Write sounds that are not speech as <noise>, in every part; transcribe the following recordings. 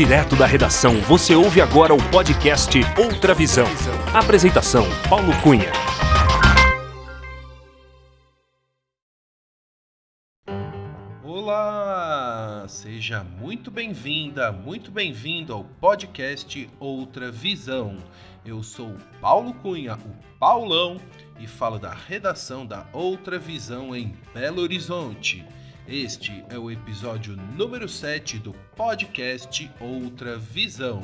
Direto da redação, você ouve agora o podcast Outra Visão. Apresentação: Paulo Cunha. Olá! Seja muito bem-vinda, muito bem-vindo ao podcast Outra Visão. Eu sou Paulo Cunha, o Paulão, e falo da redação da Outra Visão em Belo Horizonte. Este é o episódio número 7 do podcast Outra Visão.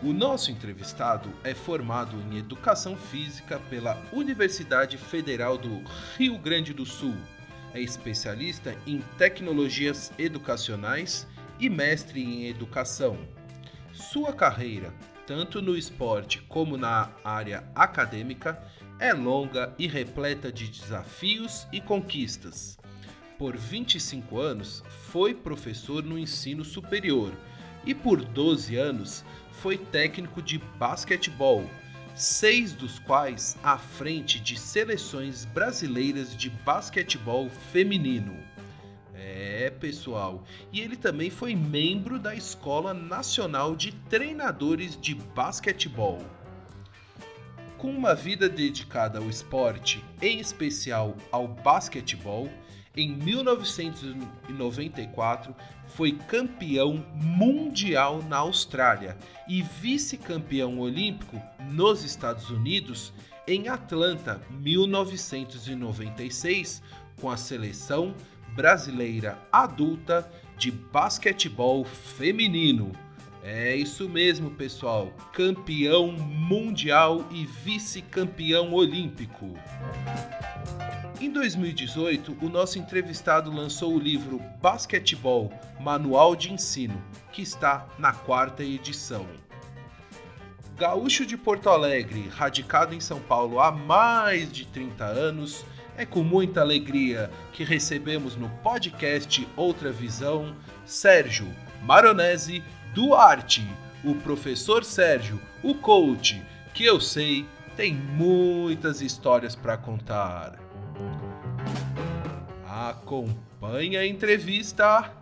O nosso entrevistado é formado em Educação Física pela Universidade Federal do Rio Grande do Sul. É especialista em tecnologias educacionais e mestre em educação. Sua carreira, tanto no esporte como na área acadêmica, é longa e repleta de desafios e conquistas. Por 25 anos, foi professor no ensino superior e por 12 anos foi técnico de basquetebol, seis dos quais à frente de seleções brasileiras de basquetebol feminino. É, pessoal, e ele também foi membro da Escola Nacional de Treinadores de Basquetebol. Com uma vida dedicada ao esporte, em especial ao basquetebol, em 1994 foi campeão mundial na Austrália e vice-campeão olímpico nos Estados Unidos em Atlanta, 1996, com a seleção brasileira adulta de basquetebol feminino. É isso mesmo, pessoal. Campeão mundial e vice-campeão olímpico. Em 2018, o nosso entrevistado lançou o livro Basquetebol Manual de Ensino, que está na quarta edição. Gaúcho de Porto Alegre, radicado em São Paulo há mais de 30 anos, é com muita alegria que recebemos no podcast Outra Visão Sérgio Maronese Duarte, o professor Sérgio, o coach, que eu sei tem muitas histórias para contar. Acompanhe a entrevista.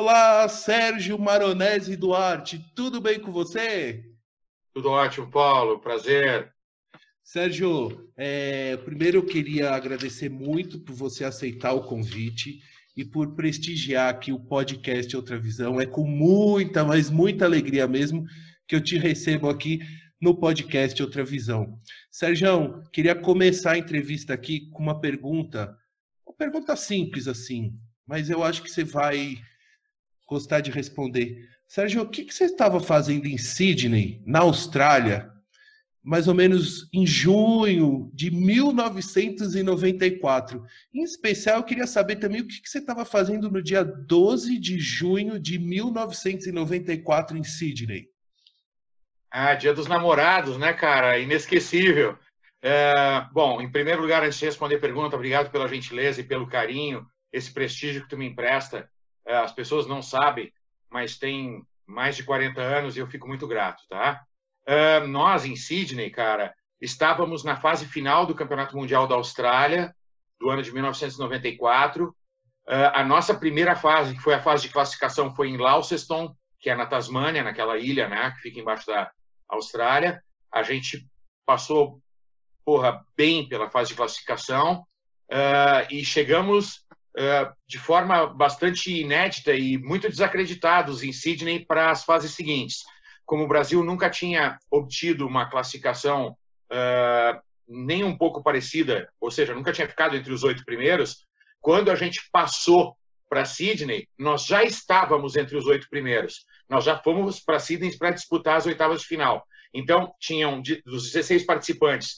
Olá, Sérgio Maronese Duarte, tudo bem com você? Tudo ótimo, Paulo, prazer. Sérgio, é, primeiro eu queria agradecer muito por você aceitar o convite e por prestigiar aqui o podcast Outra Visão. É com muita, mas muita alegria mesmo que eu te recebo aqui no podcast Outra Visão. Sérgio, queria começar a entrevista aqui com uma pergunta, uma pergunta simples assim, mas eu acho que você vai gostar de responder. Sérgio, o que, que você estava fazendo em Sydney, na Austrália, mais ou menos em junho de 1994? Em especial, eu queria saber também o que, que você estava fazendo no dia 12 de junho de 1994 em Sydney. Ah, dia dos namorados, né, cara? Inesquecível. É, bom, em primeiro lugar, antes de responder a pergunta, obrigado pela gentileza e pelo carinho, esse prestígio que tu me empresta. É, as pessoas não sabem, mas tem mais de 40 anos e eu fico muito grato, tá? É, nós, em Sydney, cara, estávamos na fase final do Campeonato Mundial da Austrália, do ano de 1994. É, a nossa primeira fase, que foi a fase de classificação, foi em Launceston, que é na Tasmânia, naquela ilha, né, que fica embaixo da Austrália. A gente passou, porra, bem pela fase de classificação e chegamos de forma bastante inédita e muito desacreditados em Sydney para as fases seguintes. Como o Brasil nunca tinha obtido uma classificação uh, nem um pouco parecida, ou seja, nunca tinha ficado entre os oito primeiros, quando a gente passou para Sydney, nós já estávamos entre os oito primeiros. Nós já fomos para Sydney para disputar as oitavas de final. Então, tinham dos 16 participantes,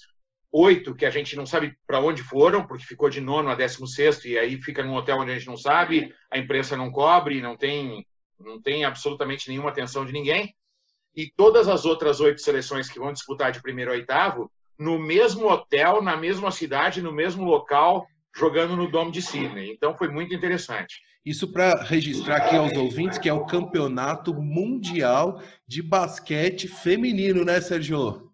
oito que a gente não sabe para onde foram, porque ficou de nono a décimo sexto, e aí fica num hotel onde a gente não sabe, a imprensa não cobre, não tem, não tem absolutamente nenhuma atenção de ninguém. E todas as outras oito seleções que vão disputar de primeiro a oitavo, no mesmo hotel, na mesma cidade, no mesmo local, jogando no Dome de Sydney. Então foi muito interessante. Isso para registrar aqui aos ouvintes que é o Campeonato Mundial de Basquete Feminino, né, Sérgio?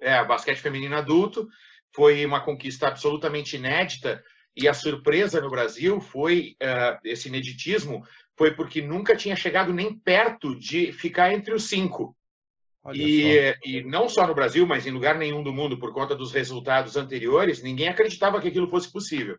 É, basquete feminino adulto foi uma conquista absolutamente inédita e a surpresa no Brasil foi uh, esse ineditismo foi porque nunca tinha chegado nem perto de ficar entre os cinco. E, e, não só no Brasil, mas em lugar nenhum do mundo, por conta dos resultados anteriores, ninguém acreditava que aquilo fosse possível.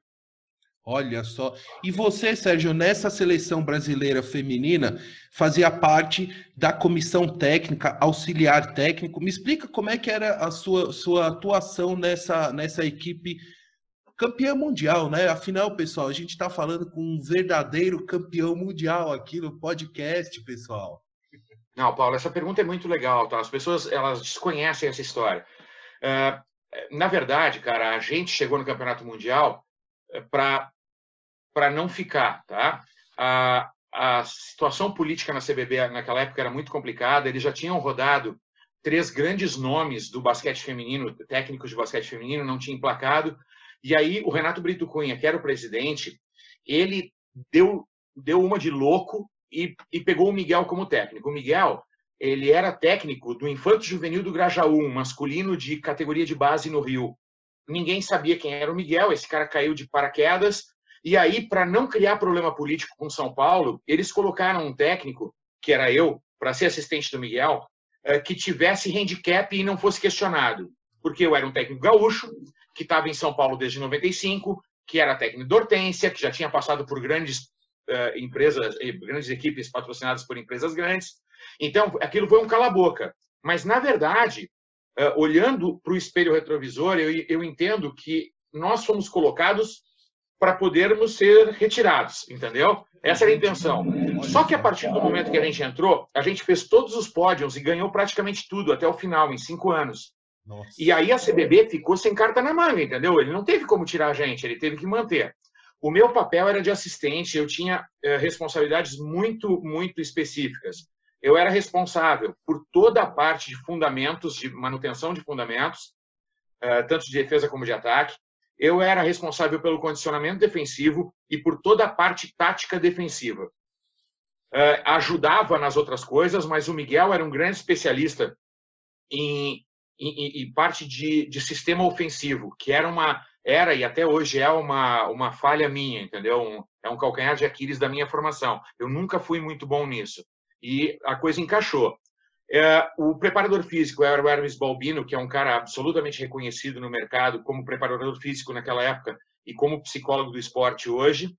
Olha só. E você, Sérgio, nessa seleção brasileira feminina, fazia parte da comissão técnica, auxiliar técnico. Me explica como é que era a sua, sua atuação nessa, nessa equipe campeã mundial, né? Afinal, pessoal, a gente está falando com um verdadeiro campeão mundial aqui no podcast, pessoal. Não, Paulo, essa pergunta é muito legal, tá? As pessoas elas desconhecem essa história. Uh, na verdade, cara, a gente chegou no Campeonato Mundial eh, para para não ficar, tá? A, a situação política na CBB naquela época era muito complicada. Eles já tinham rodado três grandes nomes do basquete feminino, técnicos de basquete feminino, não tinha emplacado. E aí o Renato Brito Cunha, que era o presidente, ele deu deu uma de louco e, e pegou o Miguel como técnico. O Miguel, ele era técnico do Infanto Juvenil do Grajaú, um masculino de categoria de base no Rio. Ninguém sabia quem era o Miguel, esse cara caiu de paraquedas. E aí, para não criar problema político com São Paulo, eles colocaram um técnico, que era eu, para ser assistente do Miguel, eh, que tivesse handicap e não fosse questionado. Porque eu era um técnico gaúcho, que estava em São Paulo desde 95, que era técnico de Hortência, que já tinha passado por grandes uh, empresas, grandes equipes patrocinadas por empresas grandes. Então, aquilo foi um cala-boca. Mas, na verdade, uh, olhando para o espelho retrovisor, eu, eu entendo que nós fomos colocados para podermos ser retirados, entendeu? Essa era a intenção. Só que a partir do momento que a gente entrou, a gente fez todos os pódios e ganhou praticamente tudo até o final, em cinco anos. Nossa. E aí a CBB ficou sem carta na manga, entendeu? Ele não teve como tirar a gente, ele teve que manter. O meu papel era de assistente, eu tinha eh, responsabilidades muito, muito específicas. Eu era responsável por toda a parte de fundamentos, de manutenção de fundamentos, eh, tanto de defesa como de ataque. Eu era responsável pelo condicionamento defensivo e por toda a parte tática defensiva. Eh, ajudava nas outras coisas, mas o Miguel era um grande especialista em, em, em parte de, de sistema ofensivo, que era uma era e até hoje é uma, uma falha minha, entendeu? Um, é um calcanhar de Aquiles da minha formação. Eu nunca fui muito bom nisso. E a coisa encaixou. É, o preparador físico era o Hermes Balbino, que é um cara absolutamente reconhecido no mercado como preparador físico naquela época e como psicólogo do esporte hoje.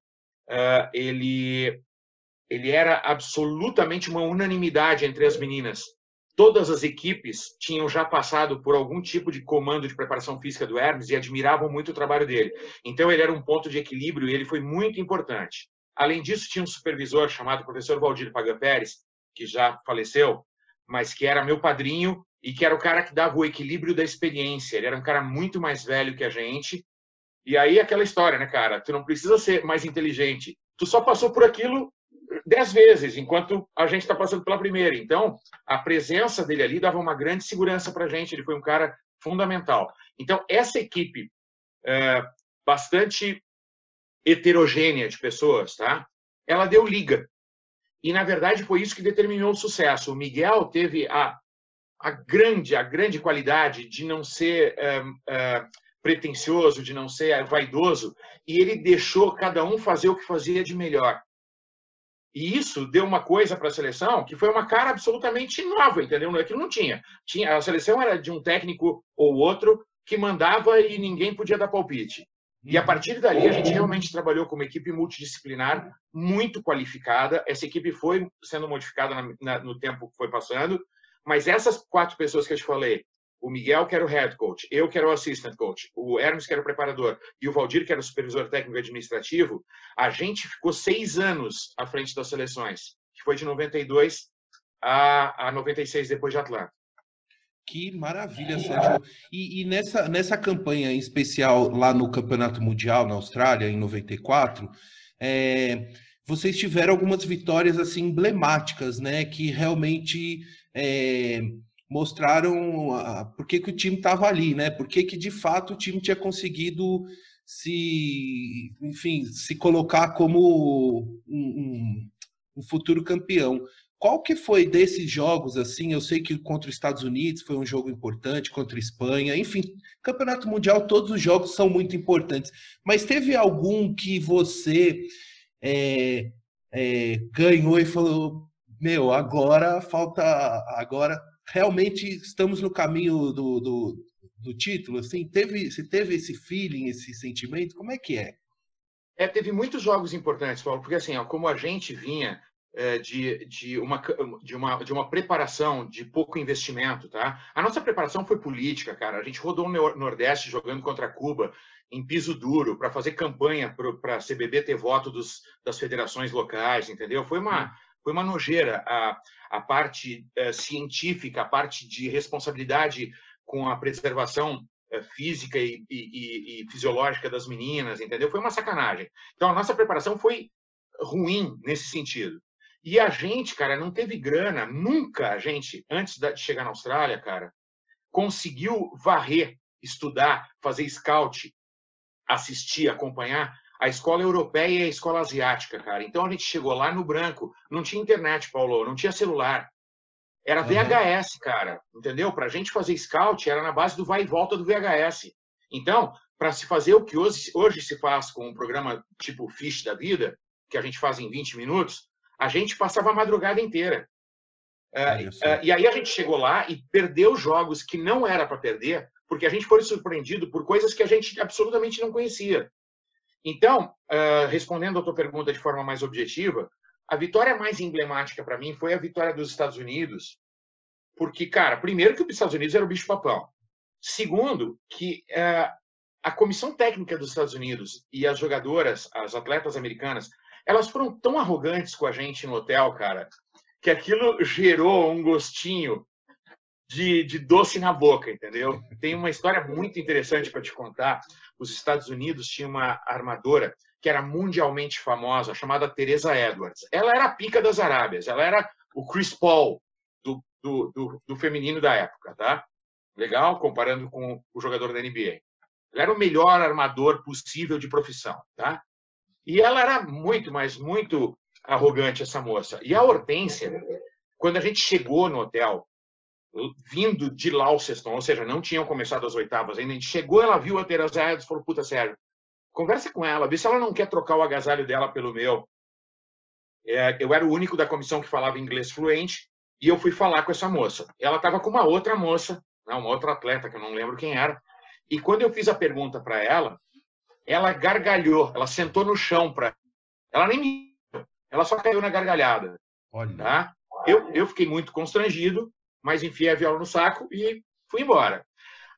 É, ele, ele era absolutamente uma unanimidade entre as meninas todas as equipes tinham já passado por algum tipo de comando de preparação física do Hermes e admiravam muito o trabalho dele. Então ele era um ponto de equilíbrio e ele foi muito importante. Além disso, tinha um supervisor chamado professor Valdir Pagan Pérez, que já faleceu, mas que era meu padrinho e que era o cara que dava o equilíbrio da experiência. Ele era um cara muito mais velho que a gente. E aí aquela história, né, cara? Tu não precisa ser mais inteligente. Tu só passou por aquilo dez vezes, enquanto a gente está passando pela primeira. Então, a presença dele ali dava uma grande segurança para a gente. Ele foi um cara fundamental. Então, essa equipe é, bastante heterogênea de pessoas, tá? Ela deu liga. E, na verdade, foi isso que determinou o sucesso. O Miguel teve a, a grande, a grande qualidade de não ser é, é, pretencioso, de não ser vaidoso, e ele deixou cada um fazer o que fazia de melhor. E isso deu uma coisa para a seleção que foi uma cara absolutamente nova, entendeu? Aquilo não tinha. tinha. A seleção era de um técnico ou outro que mandava e ninguém podia dar palpite. E a partir dali a gente realmente trabalhou com uma equipe multidisciplinar muito qualificada. Essa equipe foi sendo modificada na, na, no tempo que foi passando, mas essas quatro pessoas que eu te falei, o Miguel, que era o head coach, eu, que era o assistant coach, o Hermes, que era o preparador, e o Valdir, que era o supervisor técnico administrativo, a gente ficou seis anos à frente das seleções, que foi de 92 a, a 96, depois de Atlanta. Que maravilha, Sérgio. E, e, nessa, nessa campanha em especial lá no Campeonato Mundial na Austrália, em 94, é, vocês tiveram algumas vitórias assim emblemáticas, né? Que realmente é, mostraram a, por que, que o time estava ali, né? Por que, que de fato o time tinha conseguido se, enfim, se colocar como um, um, um futuro campeão. Qual que foi desses jogos assim? Eu sei que contra os Estados Unidos foi um jogo importante, contra a Espanha, enfim, Campeonato Mundial, todos os jogos são muito importantes. Mas teve algum que você é, é, ganhou e falou, meu, agora falta, agora realmente estamos no caminho do, do, do título, assim? Teve, você teve esse feeling, esse sentimento? Como é que é? É, teve muitos jogos importantes, Paulo, porque assim, ó, como a gente vinha de, de, uma, de, uma, de uma preparação de pouco investimento, tá? A nossa preparação foi política, cara. A gente rodou no Nordeste jogando contra Cuba em piso duro para fazer campanha para a CBB ter voto dos, das federações locais, entendeu? Foi uma, hum. foi uma nojeira a, a parte é, científica, a parte de responsabilidade com a preservação é, física e, e, e, fisiológica das meninas, entendeu? Foi uma sacanagem. Então, a nossa preparação foi ruim nesse sentido. E a gente, cara, não teve grana, nunca a gente, antes de chegar na Austrália, cara, conseguiu varrer, estudar, fazer scout, assistir, acompanhar a escola europeia e a escola asiática, cara. Então a gente chegou lá no branco, não tinha internet, Paulo, não tinha celular. Era VHS, cara, entendeu? Para a gente fazer scout era na base do vai e volta do VHS. Então, para se fazer o que hoje, hoje se faz com um programa tipo Fish da vida, que a gente faz em 20 minutos, a gente passava a madrugada inteira. Uh, uh, e aí a gente chegou lá e perdeu jogos que não era para perder, porque a gente foi surpreendido por coisas que a gente absolutamente não conhecia. Então, uh, respondendo a tua pergunta de forma mais objetiva, a vitória mais emblemática para mim foi a vitória dos Estados Unidos, porque, cara, primeiro que os Estados Unidos era o bicho-papão. Segundo, que a comissão técnica dos Estados Unidos e as jogadoras, as atletas americanas, elas foram tão arrogantes com a gente no hotel, cara, que aquilo gerou um gostinho de, de doce na boca, entendeu? Tem uma história muito interessante para te contar. Os Estados Unidos tinham uma armadora que era mundialmente famosa, chamada Teresa Edwards. Ela era a pica das Arábias, ela era o Chris Paul do, do, do, do feminino da época, tá? Legal? Comparando com o jogador da NBA. Ela era o melhor armador possível de profissão, tá? E ela era muito, mas muito arrogante, essa moça. E a Hortência, quando a gente chegou no hotel, vindo de Launceston, ou seja, não tinham começado as oitavas ainda, a gente chegou, ela viu a Teresa Edwards e falou, puta, Sérgio, conversa com ela, vê se ela não quer trocar o agasalho dela pelo meu. É, eu era o único da comissão que falava inglês fluente, e eu fui falar com essa moça. Ela estava com uma outra moça, né, uma outra atleta, que eu não lembro quem era, e quando eu fiz a pergunta para ela, ela gargalhou, ela sentou no chão para. Ela nem me. Ela só caiu na gargalhada. Olha. Tá? Eu, eu fiquei muito constrangido, mas enfiei a viola no saco e fui embora.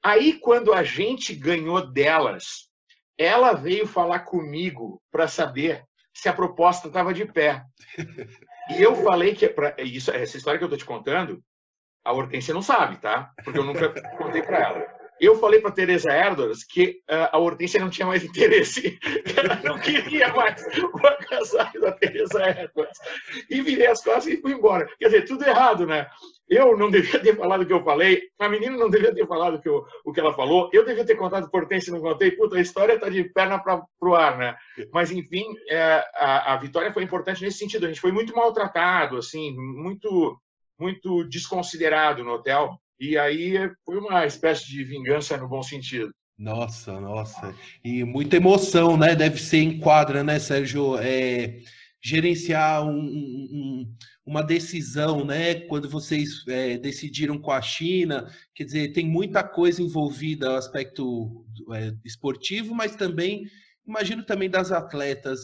Aí, quando a gente ganhou delas, ela veio falar comigo para saber se a proposta estava de pé. E eu falei que pra, isso, essa história que eu estou te contando, a Hortência não sabe, tá? Porque eu nunca contei para ela. Eu falei para Teresa Erdors que uh, a Hortência não tinha mais interesse, ela <laughs> não queria mais o agasalho da Teresa Erdors. E virei as costas e fui embora. Quer dizer, tudo errado, né? Eu não devia ter falado o que eu falei, a menina não devia ter falado o que, eu, o que ela falou, eu devia ter contado por e não contei. Puta, a história está de perna para o ar, né? Mas, enfim, é, a, a vitória foi importante nesse sentido. A gente foi muito maltratado, assim, muito, muito desconsiderado no hotel e aí foi uma espécie de vingança no bom sentido. Nossa, nossa. E muita emoção, né? Deve ser em quadra, né, Sérgio? É, gerenciar um, um, uma decisão, né? Quando vocês é, decidiram com a China, quer dizer, tem muita coisa envolvida, aspecto é, esportivo, mas também, imagino também das atletas,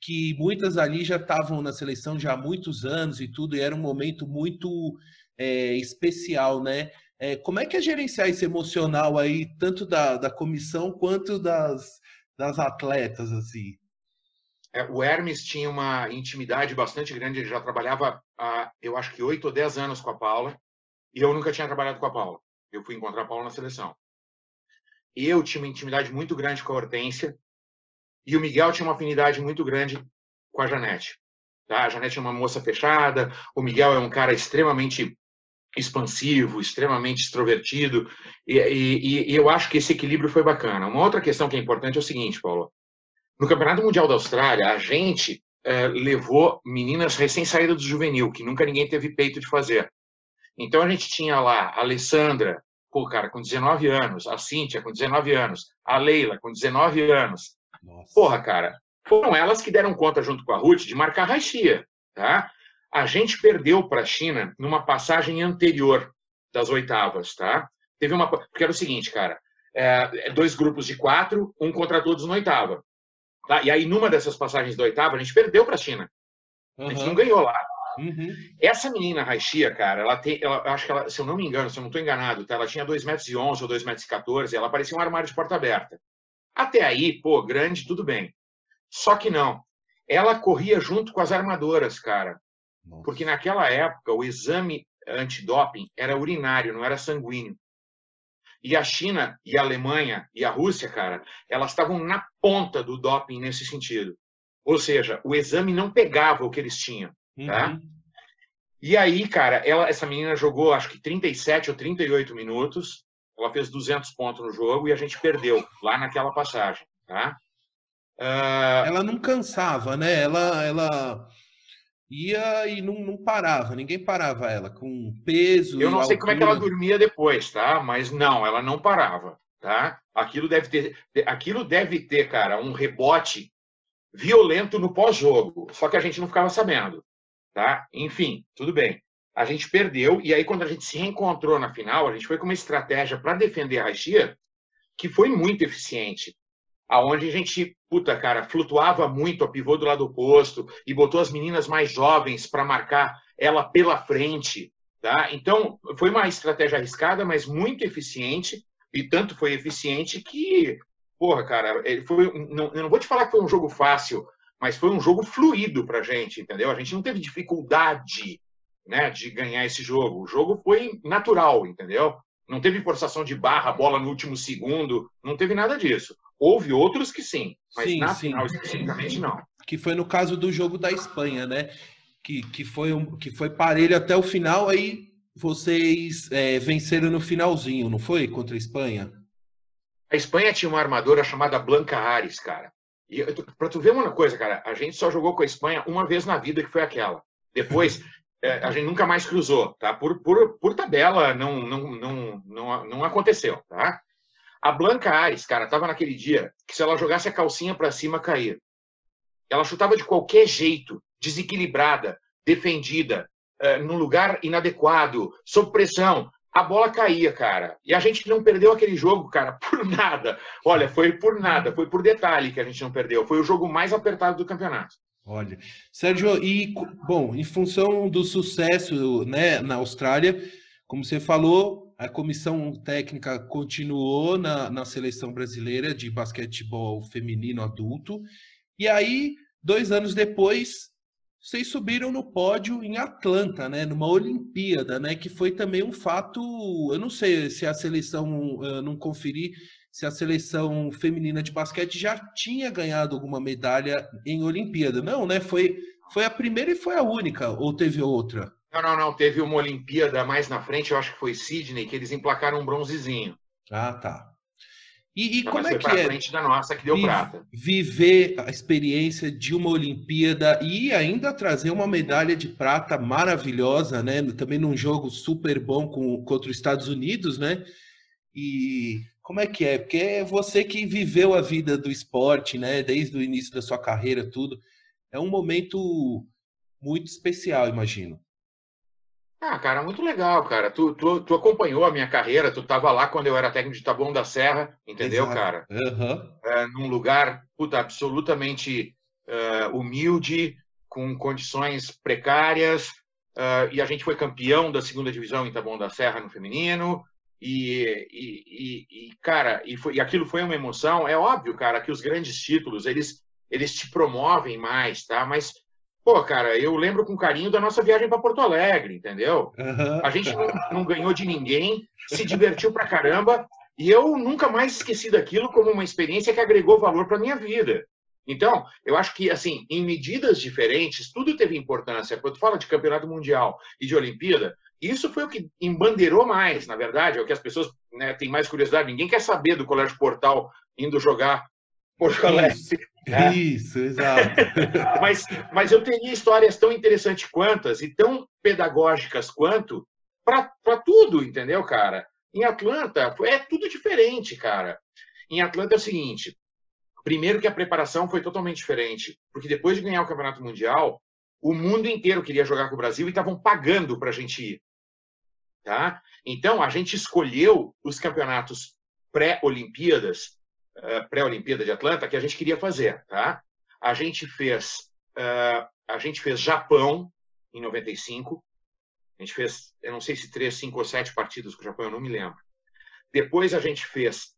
que muitas ali já estavam na seleção já há muitos anos e tudo, e era um momento muito é, especial, né? É, como é que é gerenciar esse emocional aí, tanto da, da comissão quanto das, das atletas, assim? É, o Hermes tinha uma intimidade bastante grande, ele já trabalhava há, eu acho que oito ou dez anos com a Paula, e eu nunca tinha trabalhado com a Paula. Eu fui encontrar a Paula na seleção. Eu tinha uma intimidade muito grande com a Hortência, e o Miguel tinha uma afinidade muito grande com a Janete. Tá? A Janete é uma moça fechada, o Miguel é um cara extremamente expansivo, extremamente extrovertido, e, e, e, eu acho que esse equilíbrio foi bacana. Uma outra questão que é importante é o seguinte, Paulo. No Campeonato Mundial da Austrália, a gente é, levou meninas recém-saídas do juvenil, que nunca ninguém teve peito de fazer. Então a gente tinha lá a Alessandra, pô, cara, com 19 anos, a Cíntia com 19 anos, a Leila com 19 anos. Nossa. Porra, cara, foram elas que deram conta junto com a Ruth de marcar Raixia, tá? A gente perdeu para a China numa passagem anterior das oitavas, tá? Teve uma. Porque era o seguinte, cara: é, é, dois grupos de quatro, um contra todos na oitava. Tá? E aí, numa dessas passagens da oitava, a gente perdeu para a China. A gente não ganhou lá. Uhum. Essa menina Raixia, cara, ela tem. Ela, acho que ela, se eu não me engano, se eu não estou enganado, tá? ela tinha 2,11 metros ou 2,14 metros, ela parecia um armário de porta aberta. Até aí, pô, grande, tudo bem. Só que não. Ela corria junto com as armadoras, cara. Nossa. Porque naquela época o exame antidoping era urinário, não era sanguíneo. E a China e a Alemanha e a Rússia, cara, elas estavam na ponta do doping nesse sentido. Ou seja, o exame não pegava o que eles tinham, tá? Uhum. E aí, cara, ela, essa menina jogou acho que 37 ou 38 minutos. Ela fez 200 pontos no jogo e a gente perdeu lá naquela passagem, tá? Uh... Ela não cansava, né? Ela, ela ia e não, não, parava, ninguém parava ela, com peso. Eu não sei altura. como é que ela dormia depois, tá? Mas não, ela não parava, tá? Aquilo deve ter, aquilo deve ter, cara, um rebote violento no pós-jogo, só que a gente não ficava sabendo, tá? Enfim, tudo bem. A gente perdeu e aí quando a gente se reencontrou na final, a gente foi com uma estratégia para defender a Raixia que foi muito eficiente aonde a gente, puta, cara, flutuava muito a pivô do lado oposto e botou as meninas mais jovens para marcar ela pela frente, tá? Então, foi uma estratégia arriscada, mas muito eficiente, e tanto foi eficiente que, porra, cara, foi, não, eu não vou te falar que foi um jogo fácil, mas foi um jogo fluido pra gente, entendeu? A gente não teve dificuldade, né, de ganhar esse jogo. O jogo foi natural, entendeu? Não teve forçação de barra, bola no último segundo, não teve nada disso. Houve outros que sim, mas sim, na sim. final especificamente não. Que foi no caso do jogo da Espanha, né? Que, que, foi, um, que foi parelho até o final, aí vocês é, venceram no finalzinho, não foi? Contra a Espanha? A Espanha tinha uma armadora chamada Blanca Ares, cara. E pra tu ver uma coisa, cara, a gente só jogou com a Espanha uma vez na vida, que foi aquela. Depois, <laughs> é, a gente nunca mais cruzou, tá? Por, por, por tabela, não, não, não, não, não aconteceu, tá? A Blanca Ares, cara, tava naquele dia que se ela jogasse a calcinha para cima, caía. Ela chutava de qualquer jeito, desequilibrada, defendida, uh, num lugar inadequado, sob pressão. A bola caía, cara. E a gente não perdeu aquele jogo, cara, <laughs> por nada. Olha, foi por nada, foi por detalhe que a gente não perdeu. Foi o jogo mais apertado do campeonato. Olha, Sérgio, e bom, em função do sucesso né, na Austrália, como você falou, a comissão técnica continuou na, na seleção brasileira de basquetebol feminino adulto. E aí, dois anos depois, vocês subiram no pódio em Atlanta, né? Numa Olimpíada, né? Que foi também um fato. Eu não sei se a seleção, eu não conferi se a seleção feminina de basquete já tinha ganhado alguma medalha em Olimpíada. Não, né? Foi, foi a primeira e foi a única, ou teve outra? Não, não, não. Teve uma Olimpíada mais na frente, eu acho que foi Sydney, que eles emplacaram um bronzezinho. Ah, tá. E, e como é que é? frente da nossa que deu vi, prata. Viver a experiência de uma Olimpíada e ainda trazer uma medalha de prata maravilhosa, né? Também num jogo super bom com, contra os Estados Unidos, né? E como é que é? Porque é você que viveu a vida do esporte, né? Desde o início da sua carreira, tudo. É um momento muito especial, imagino. Ah, cara, muito legal, cara. Tu, tu, tu acompanhou a minha carreira, tu estava lá quando eu era técnico de Taboão da Serra, entendeu, Exato. cara? Uhum. É, num lugar, puta, absolutamente uh, humilde, com condições precárias, uh, e a gente foi campeão da segunda divisão em Taboão da Serra no feminino, e, e, e, e cara, e, foi, e aquilo foi uma emoção. É óbvio, cara, que os grandes títulos, eles, eles te promovem mais, tá? Mas Pô, cara, eu lembro com carinho da nossa viagem para Porto Alegre, entendeu? Uhum. A gente não, não, ganhou de ninguém, se divertiu pra caramba, e eu nunca mais esqueci daquilo como uma experiência que agregou valor para minha vida. Então, eu acho que, assim, em medidas diferentes, tudo teve importância. Quando tu fala de campeonato mundial e de Olimpíada, Isso foi o que embandeirou mais, na verdade, é o que as pessoas né, têm mais curiosidade. Ninguém quer saber do Colégio Portal indo jogar Porto Alegre. Isso, né? isso exato. <laughs> mas, mas eu teria histórias tão interessantes quantas e tão pedagógicas quanto para tudo, entendeu, cara? Em Atlanta é tudo diferente, cara. Em Atlanta é o seguinte: primeiro que a preparação foi totalmente diferente, porque depois de ganhar o Campeonato Mundial, o mundo inteiro queria jogar com o Brasil e estavam pagando para a gente ir. Tá? Então, a gente escolheu os campeonatos pré-Olimpíadas, pré-Olimpíada de Atlanta, que a gente queria fazer. Tá? A gente fez, uh, a gente fez Japão em 95. A gente fez, eu não sei se três, cinco ou sete partidas com o Japão, eu não me lembro. Depois a gente fez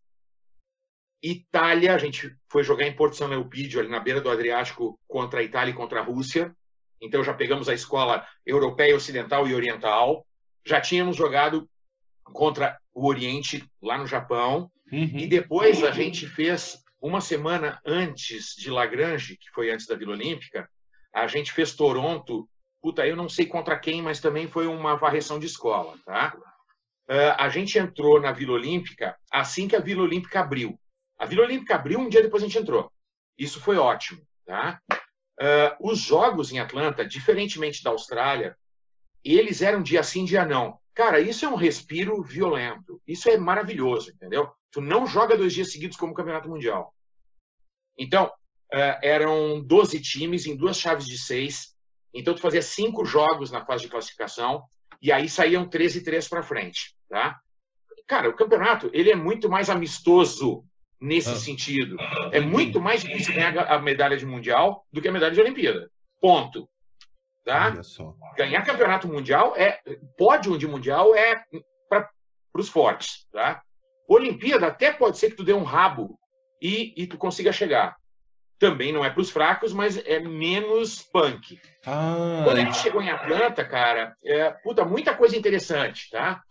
Itália, a gente foi jogar em Porto São Leopídio, ali na beira do Adriático, contra a Itália e contra a Rússia. Então já pegamos a escola europeia, ocidental e oriental já tínhamos jogado contra o Oriente lá no Japão uhum. e depois a gente fez uma semana antes de Lagrange, que foi antes da Vila Olímpica, a gente fez Toronto. Puta, eu não sei contra quem, mas também foi uma varreção de escola, tá? Uh, a gente entrou na Vila Olímpica assim que a Vila Olímpica abriu. A Vila Olímpica abriu um dia depois a gente entrou. Isso foi ótimo, tá? Uh, os jogos em Atlanta, diferentemente da Austrália, eles eram dia sim, dia não. Cara, isso é um respiro violento. Isso é maravilhoso, entendeu? Tu não joga dois dias seguidos como campeonato mundial. Então, uh, eram 12 times em duas chaves de seis. Então, tu fazia cinco jogos na fase de classificação e aí saíam 13 e 3 para frente, tá? Cara, o campeonato, ele é muito mais amistoso nesse ah. sentido. É muito mais difícil ganhar a medalha de mundial do que a medalha de Olimpíada. Ponto. Tá? Ganhar campeonato mundial é pódio de mundial é para os fortes, tá? Olimpíada até pode ser que tu dê um rabo e, e tu consiga chegar. Também não é para os fracos, mas é menos punk. Ah, Quando a gente chegou em Atlanta, cara, é, puta, muita coisa interessante, tá?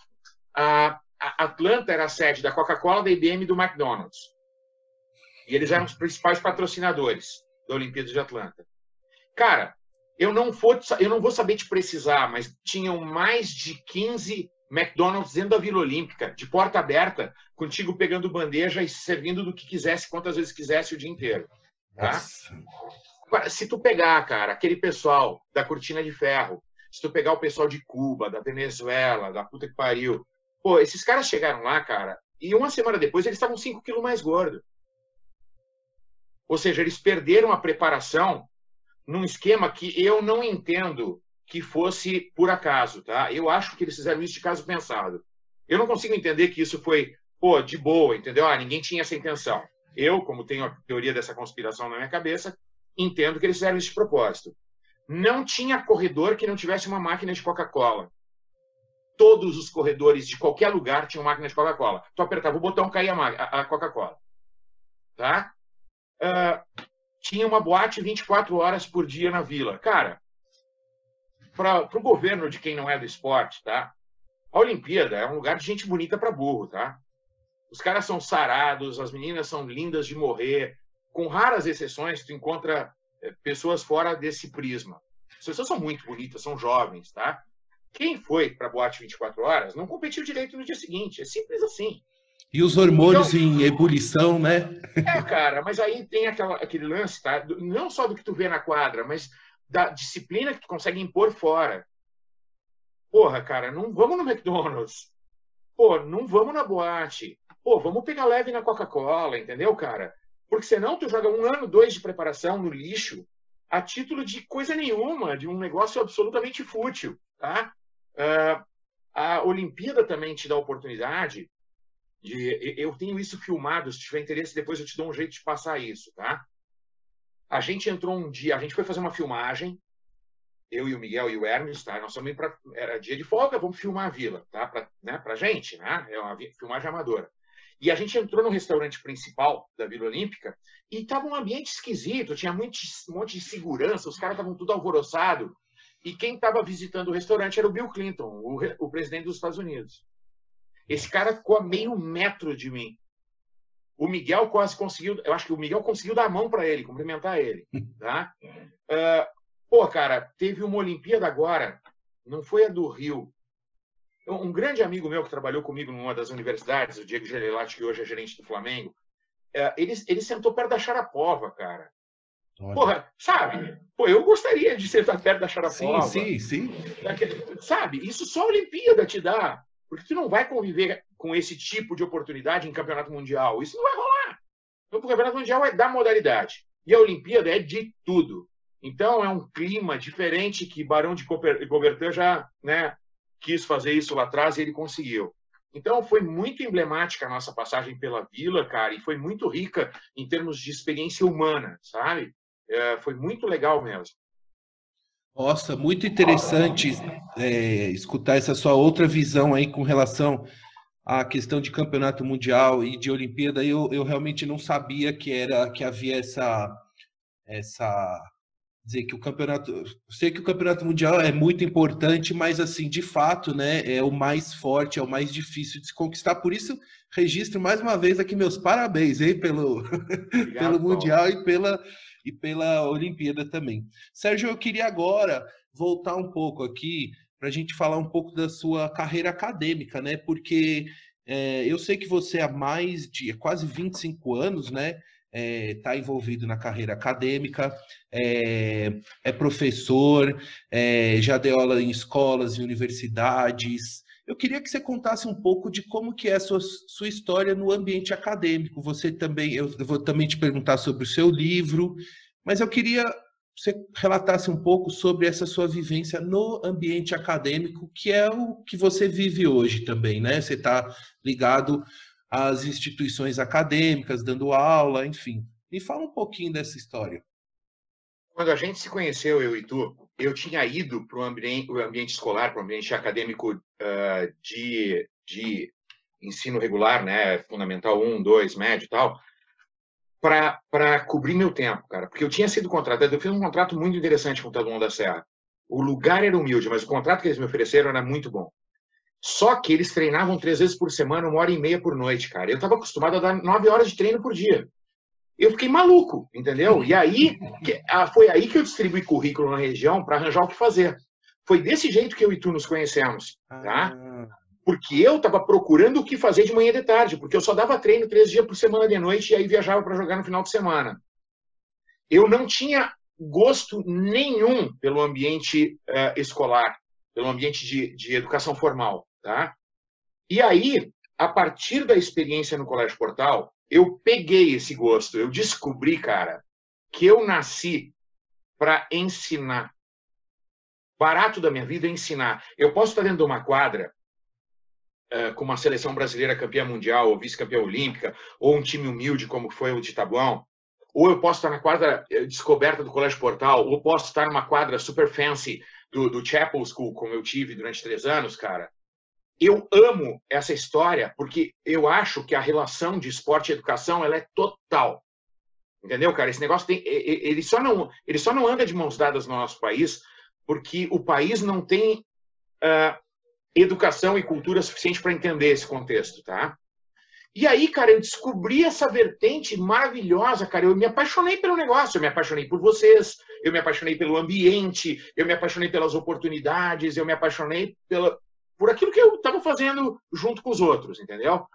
A, a Atlanta era a sede da Coca-Cola, da IBM e do McDonald's. E eles eram os principais patrocinadores da Olimpíada de Atlanta. Cara, eu não, vou, eu não vou saber te precisar, mas tinham mais de 15 McDonald's dentro da Vila Olímpica, de porta aberta, contigo pegando bandeja e servindo do que quisesse, quantas vezes quisesse o dia inteiro. Tá? Agora, se tu pegar, cara, aquele pessoal da Cortina de Ferro, se tu pegar o pessoal de Cuba, da Venezuela, da puta que pariu, pô, esses caras chegaram lá, cara, e uma semana depois eles estavam 5 quilos mais gordos. Ou seja, eles perderam a preparação num esquema que eu não entendo que fosse por acaso, tá? Eu acho que eles fizeram isso de caso pensado. Eu não consigo entender que isso foi, pô, de boa, entendeu? Ah, ninguém tinha essa intenção. Eu, como tenho a teoria dessa conspiração na minha cabeça, entendo que eles fizeram isso de propósito. Não tinha corredor que não tivesse uma máquina de Coca-Cola. Todos os corredores de qualquer lugar tinham máquina de Coca-Cola. Tu apertava o botão, caía a, Coca-Cola. Tá? Uh, tinha uma boate 24 horas por dia na vila. Cara, para o governo de quem não é do esporte, tá? A Olimpíada é um lugar de gente bonita para burro, tá? Os caras são sarados, as meninas são lindas de morrer. Com raras exceções, tu encontra eh, pessoas fora desse prisma. As pessoas são muito bonitas, são jovens, tá? Quem foi para boate 24 horas não competiu direito no dia seguinte. É simples assim. E os hormônios então, em ebulição, né? É, cara, mas aí tem aquela, aquele lance, tá? Não só do que tu vê na quadra, mas da disciplina que tu consegue impor fora. Porra, cara, não vamos no McDonald's. Pô, não vamos na boate. Pô, vamos pegar leve na Coca-Cola, entendeu, cara? Porque senão tu joga um ano, dois de preparação no lixo a título de coisa nenhuma, de um negócio absolutamente fútil, tá? Uh, a Olimpíada também te dá oportunidade de, eu tenho isso filmado, se tiver interesse, depois eu te dou um jeito de passar isso, tá? A gente entrou um dia, a gente foi fazer uma filmagem, eu e o Miguel e o Hermes, tá? Nós para era dia de folga, vamos filmar a vila, tá? Para né? Pra gente, né? É uma filmagem amadora. E a gente entrou no restaurante principal da Vila Olímpica e estava um ambiente esquisito, tinha muito, um monte de segurança, os caras estavam tudo alvoroçado. E quem estava visitando o restaurante era o Bill Clinton, o, o presidente dos Estados Unidos. Esse cara ficou a meio metro de mim. O Miguel quase conseguiu, eu acho que o Miguel conseguiu dar a mão para ele, cumprimentar ele. Tá? Uh, pô, cara, teve uma Olimpíada agora, não foi a do Rio, Um grande amigo meu que trabalhou comigo numa das universidades, o Diego Gelelati, que hoje é gerente do Flamengo, é, ele, ele sentou perto da Sharapova, cara. Olha. Porra, sabe? Pô, eu gostaria de sentar perto da Sharapova. Sim, sim, sim. Sabe? Isso só a Olimpíada te dá. Porque tu não vai conviver com esse tipo de oportunidade em campeonato mundial. Isso não vai rolar. Então, o campeonato mundial é da modalidade. E a Olimpíada é de tudo. Então, é um clima diferente que Barão de Coubertin já né, quis fazer isso lá atrás e ele conseguiu. Então, foi muito emblemática a nossa passagem pela Vila, cara, e foi muito rica em termos de experiência humana, sabe? É, foi muito legal mesmo. Nossa, muito interessante é, escutar essa sua outra visão aí com relação à questão de campeonato mundial e de Olimpíada. Eu, eu realmente não sabia que era que havia essa essa dizer que o campeonato, sei que o campeonato mundial é muito importante, mas assim, de fato, né, é o mais forte, é o mais difícil de se conquistar. Por isso, registro mais uma vez aqui meus parabéns, hein, pelo <laughs> Obrigado, pelo mundial e pela e pela Olimpíada também. Sérgio, eu queria agora voltar um pouco aqui para a gente falar um pouco da sua carreira acadêmica, né? Porque é, eu sei que você há mais de quase 25 anos, né? está é, tá envolvido na carreira acadêmica, é, é professor, é, já deu aula em escolas e universidades. Eu queria que você contasse um pouco de como que é a sua, sua história no ambiente acadêmico. Você também, eu vou também te perguntar sobre o seu livro, mas eu queria que você relatasse um pouco sobre essa sua vivência no ambiente acadêmico, que é o que você vive hoje também, né? Você está ligado às instituições acadêmicas, dando aula, enfim. Me fala um pouquinho dessa história. Quando a gente se conheceu, eu e tu, eu tinha ido para o ambiente, ambiente, escolar, para o ambiente acadêmico uh, de, de ensino regular, né, fundamental 1, 2, médio e tal, para cobrir meu tempo, cara. Porque eu tinha sido contratado, eu fiz um contrato muito interessante com o Tabuão da Serra. O lugar era humilde, mas o contrato que eles me ofereceram era muito bom. Só que eles treinavam três vezes por semana, uma hora e meia por noite, cara. Eu estava acostumado a dar nove horas de treino por dia. Eu fiquei maluco, entendeu? E aí, foi aí que eu distribuí currículo na região para arranjar o que fazer. Foi desse jeito que eu e tu nos conhecemos, tá? Ah. Porque eu estava procurando o que fazer de manhã e de tarde, porque eu só dava treino três dias por semana de noite e aí viajava para jogar no final de semana. Eu não tinha gosto nenhum pelo ambiente uh, escolar, pelo ambiente de, de educação formal. Tá? E aí, a partir da experiência no Colégio Portal, eu peguei esse gosto, eu descobri, cara, que eu nasci para ensinar. Barato da minha vida é ensinar. Eu posso estar dentro de uma quadra uh, com uma seleção brasileira campeã mundial, ou vice-campeã olímpica, ou um time humilde como foi o de Tabuão, ou eu posso estar na quadra eh, descoberta do Colégio Portal, ou posso estar numa quadra super fancy do, do Chapel School, como eu tive durante três anos, cara eu amo essa história porque eu acho que a relação de esporte e educação ela é total. Entendeu, cara? Esse negócio tem, ele só não, ele só não anda de mãos dadas no nosso país porque o país não tem uh, educação e cultura suficiente para entender esse contexto, tá? E aí, cara, eu descobri essa vertente maravilhosa, cara. Eu me apaixonei pelo negócio, eu me apaixonei por vocês, eu me apaixonei pelo ambiente, eu me apaixonei pelas oportunidades, eu me apaixonei pela, por aquilo que eu estava fazendo junto com os outros, entendeu?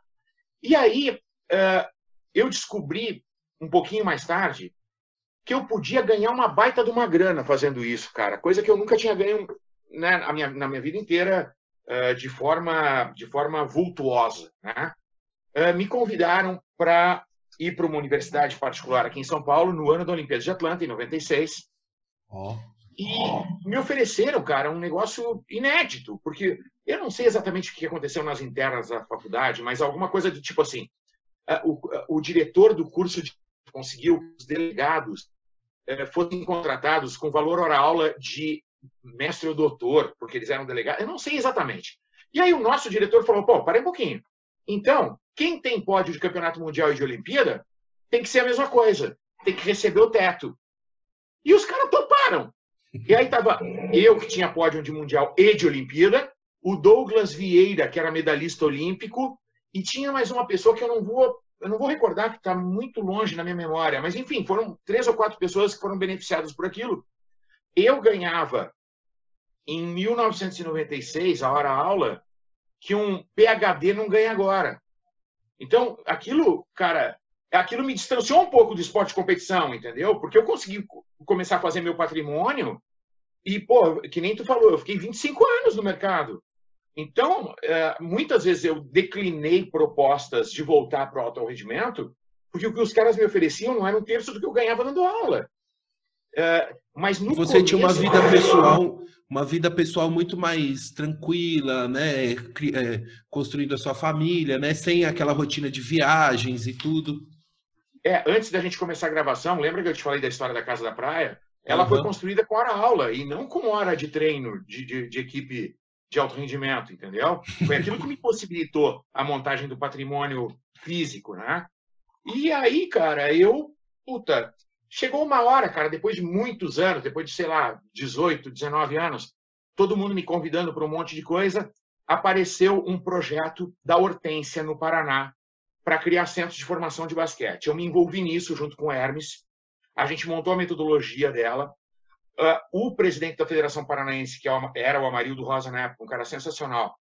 E aí uh, eu descobri um pouquinho mais tarde que eu podia ganhar uma baita de uma grana fazendo isso, cara, coisa que eu nunca tinha ganho né, na, minha, na minha vida inteira uh, de forma de forma vultuosa, né? Uh, me convidaram para ir para uma universidade particular aqui em São Paulo no ano da Olimpíada de Atlanta, em 96. Oh. E me ofereceram, cara, um negócio inédito, porque eu não sei exatamente o que aconteceu nas internas da faculdade, mas alguma coisa do tipo assim: o, o diretor do curso conseguiu que os delegados é, fossem contratados com valor hora-aula de mestre ou doutor, porque eles eram delegados. Eu não sei exatamente. E aí o nosso diretor falou: pô, parei um pouquinho. Então, quem tem pódio de campeonato mundial e de Olimpíada tem que ser a mesma coisa, tem que receber o teto. E os caras toparam. E aí tava eu que tinha pódio de mundial e de Olimpíada, o Douglas Vieira, que era medalhista olímpico, e tinha mais uma pessoa que eu não vou, eu não vou recordar, que está muito longe na minha memória, mas enfim, foram três ou quatro pessoas que foram beneficiadas por aquilo. Eu ganhava, em 1996, a hora-aula, que um PhD não ganha agora. Então, aquilo, cara, aquilo me distanciou um pouco do esporte de competição, entendeu? Porque eu consegui começar a fazer meu patrimônio e, pô, que nem tu falou, eu fiquei 25 anos no mercado. Então, é, muitas vezes eu declinei propostas de voltar para o alto rendimento, porque o que os caras me ofereciam não era um terço do que eu ganhava dando aula. É, mas no Você começo, tinha uma vida pessoal, uma vida pessoal muito mais tranquila, né? É, construindo a sua família, né? Sem aquela rotina de viagens e tudo. É, antes da gente começar a gravação, lembra que eu te falei da história da Casa da Praia? Ela uhum. foi construída com hora-aula e não com hora de treino de, de, de equipe de alto rendimento, entendeu? Foi aquilo que me possibilitou a montagem do patrimônio físico, né? E aí, cara, eu, puta, chegou uma hora, cara, depois de muitos anos, depois de, sei lá, 18, 19 anos, todo mundo me convidando para um monte de coisa, apareceu um projeto da Hortência no Paraná para criar centros de formação de basquete. Eu me envolvi nisso junto com o Hermes. A gente montou a metodologia dela. Uh, o presidente da Federação Paranaense, que é era o Amarildo Rosa na época, um cara sensacional,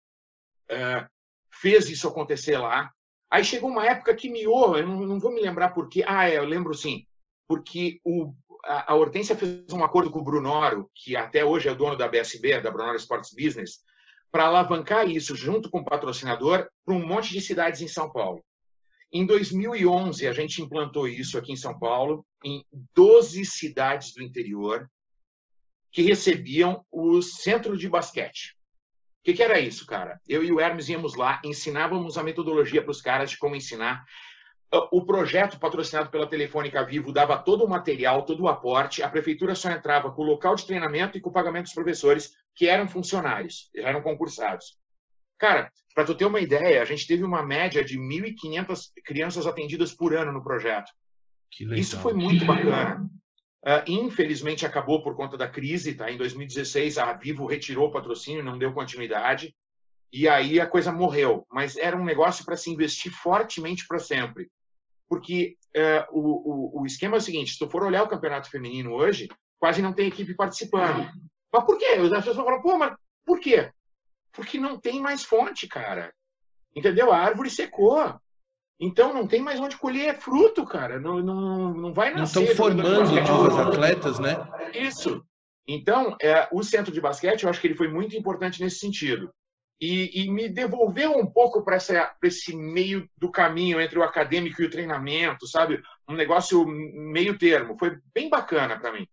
uh, fez isso acontecer lá. Aí chegou uma época que miou, eu não, não vou me lembrar por quê. Ah, é, eu lembro sim, porque o, a, a Hortência fez um acordo com o Brunoro, que até hoje é o dono da BSB, da Brunoro Sports Business, para alavancar isso junto com o patrocinador para um monte de cidades em São Paulo. Em 2011, a gente implantou isso aqui em São Paulo, em 12 cidades do interior, que recebiam o centro de basquete. O que, que, era isso, cara? Eu e o Hermes íamos lá, ensinávamos a metodologia para os caras de como ensinar. O projeto patrocinado pela Telefônica Vivo dava todo o material, todo o aporte. A prefeitura só entrava com o local de treinamento e com o pagamento dos professores, que eram funcionários, eram concursados. Cara, para tu ter uma ideia, a gente teve uma média de 1.500 crianças atendidas por ano no projeto. Isso foi muito bacana. Uh, infelizmente acabou por conta da crise, tá? Em 2016 a Vivo retirou o patrocínio, não deu continuidade e aí a coisa morreu. Mas era um negócio para se investir fortemente para sempre, porque uh, o, o, o, esquema é o seguinte: se tu for olhar o campeonato feminino hoje, quase não tem equipe participando. Mas por quê? As pessoas falam, pô, mas por quê? Porque não tem mais fonte, cara. Entendeu? A árvore secou. Então não tem mais onde colher fruto, cara. Não, não, não vai nascer. Não estão formando novos atletas, né? Isso. Então, é, o centro de basquete, eu acho que ele foi muito importante nesse sentido. E, e me devolveu um pouco para esse meio do caminho entre o acadêmico e o treinamento, sabe? Um negócio meio termo. Foi bem bacana para mim.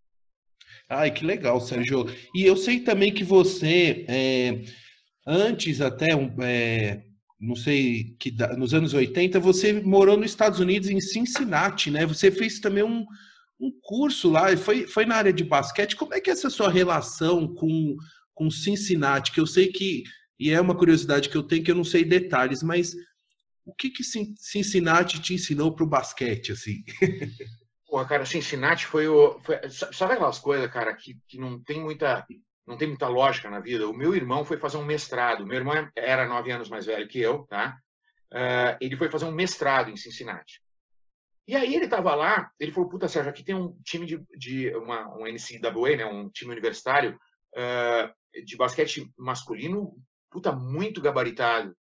Ai, que legal, Sérgio. E eu sei também que você, é, antes até, é, não sei, que nos anos 80, você morou nos Estados Unidos, em Cincinnati, né? Você fez também um, um curso lá, foi, foi na área de basquete. Como é que é essa sua relação com, com Cincinnati? Que eu sei que, e é uma curiosidade que eu tenho, que eu não sei detalhes, mas o que que Cincinnati te ensinou para o basquete, assim? <laughs> Cara, Cincinnati foi o... Foi, sabe aquelas coisas, cara, que, que não tem muita não tem muita lógica na vida. O meu irmão foi fazer um mestrado. Meu irmão era nove anos mais velho que eu, tá? Uh, ele foi fazer um mestrado em Cincinnati. E aí ele estava lá, ele falou, puta, Sérgio, aqui tem um time de, de uma, um NCAA, né, um time universitário uh, de basquete masculino, puta, muito gabaritado.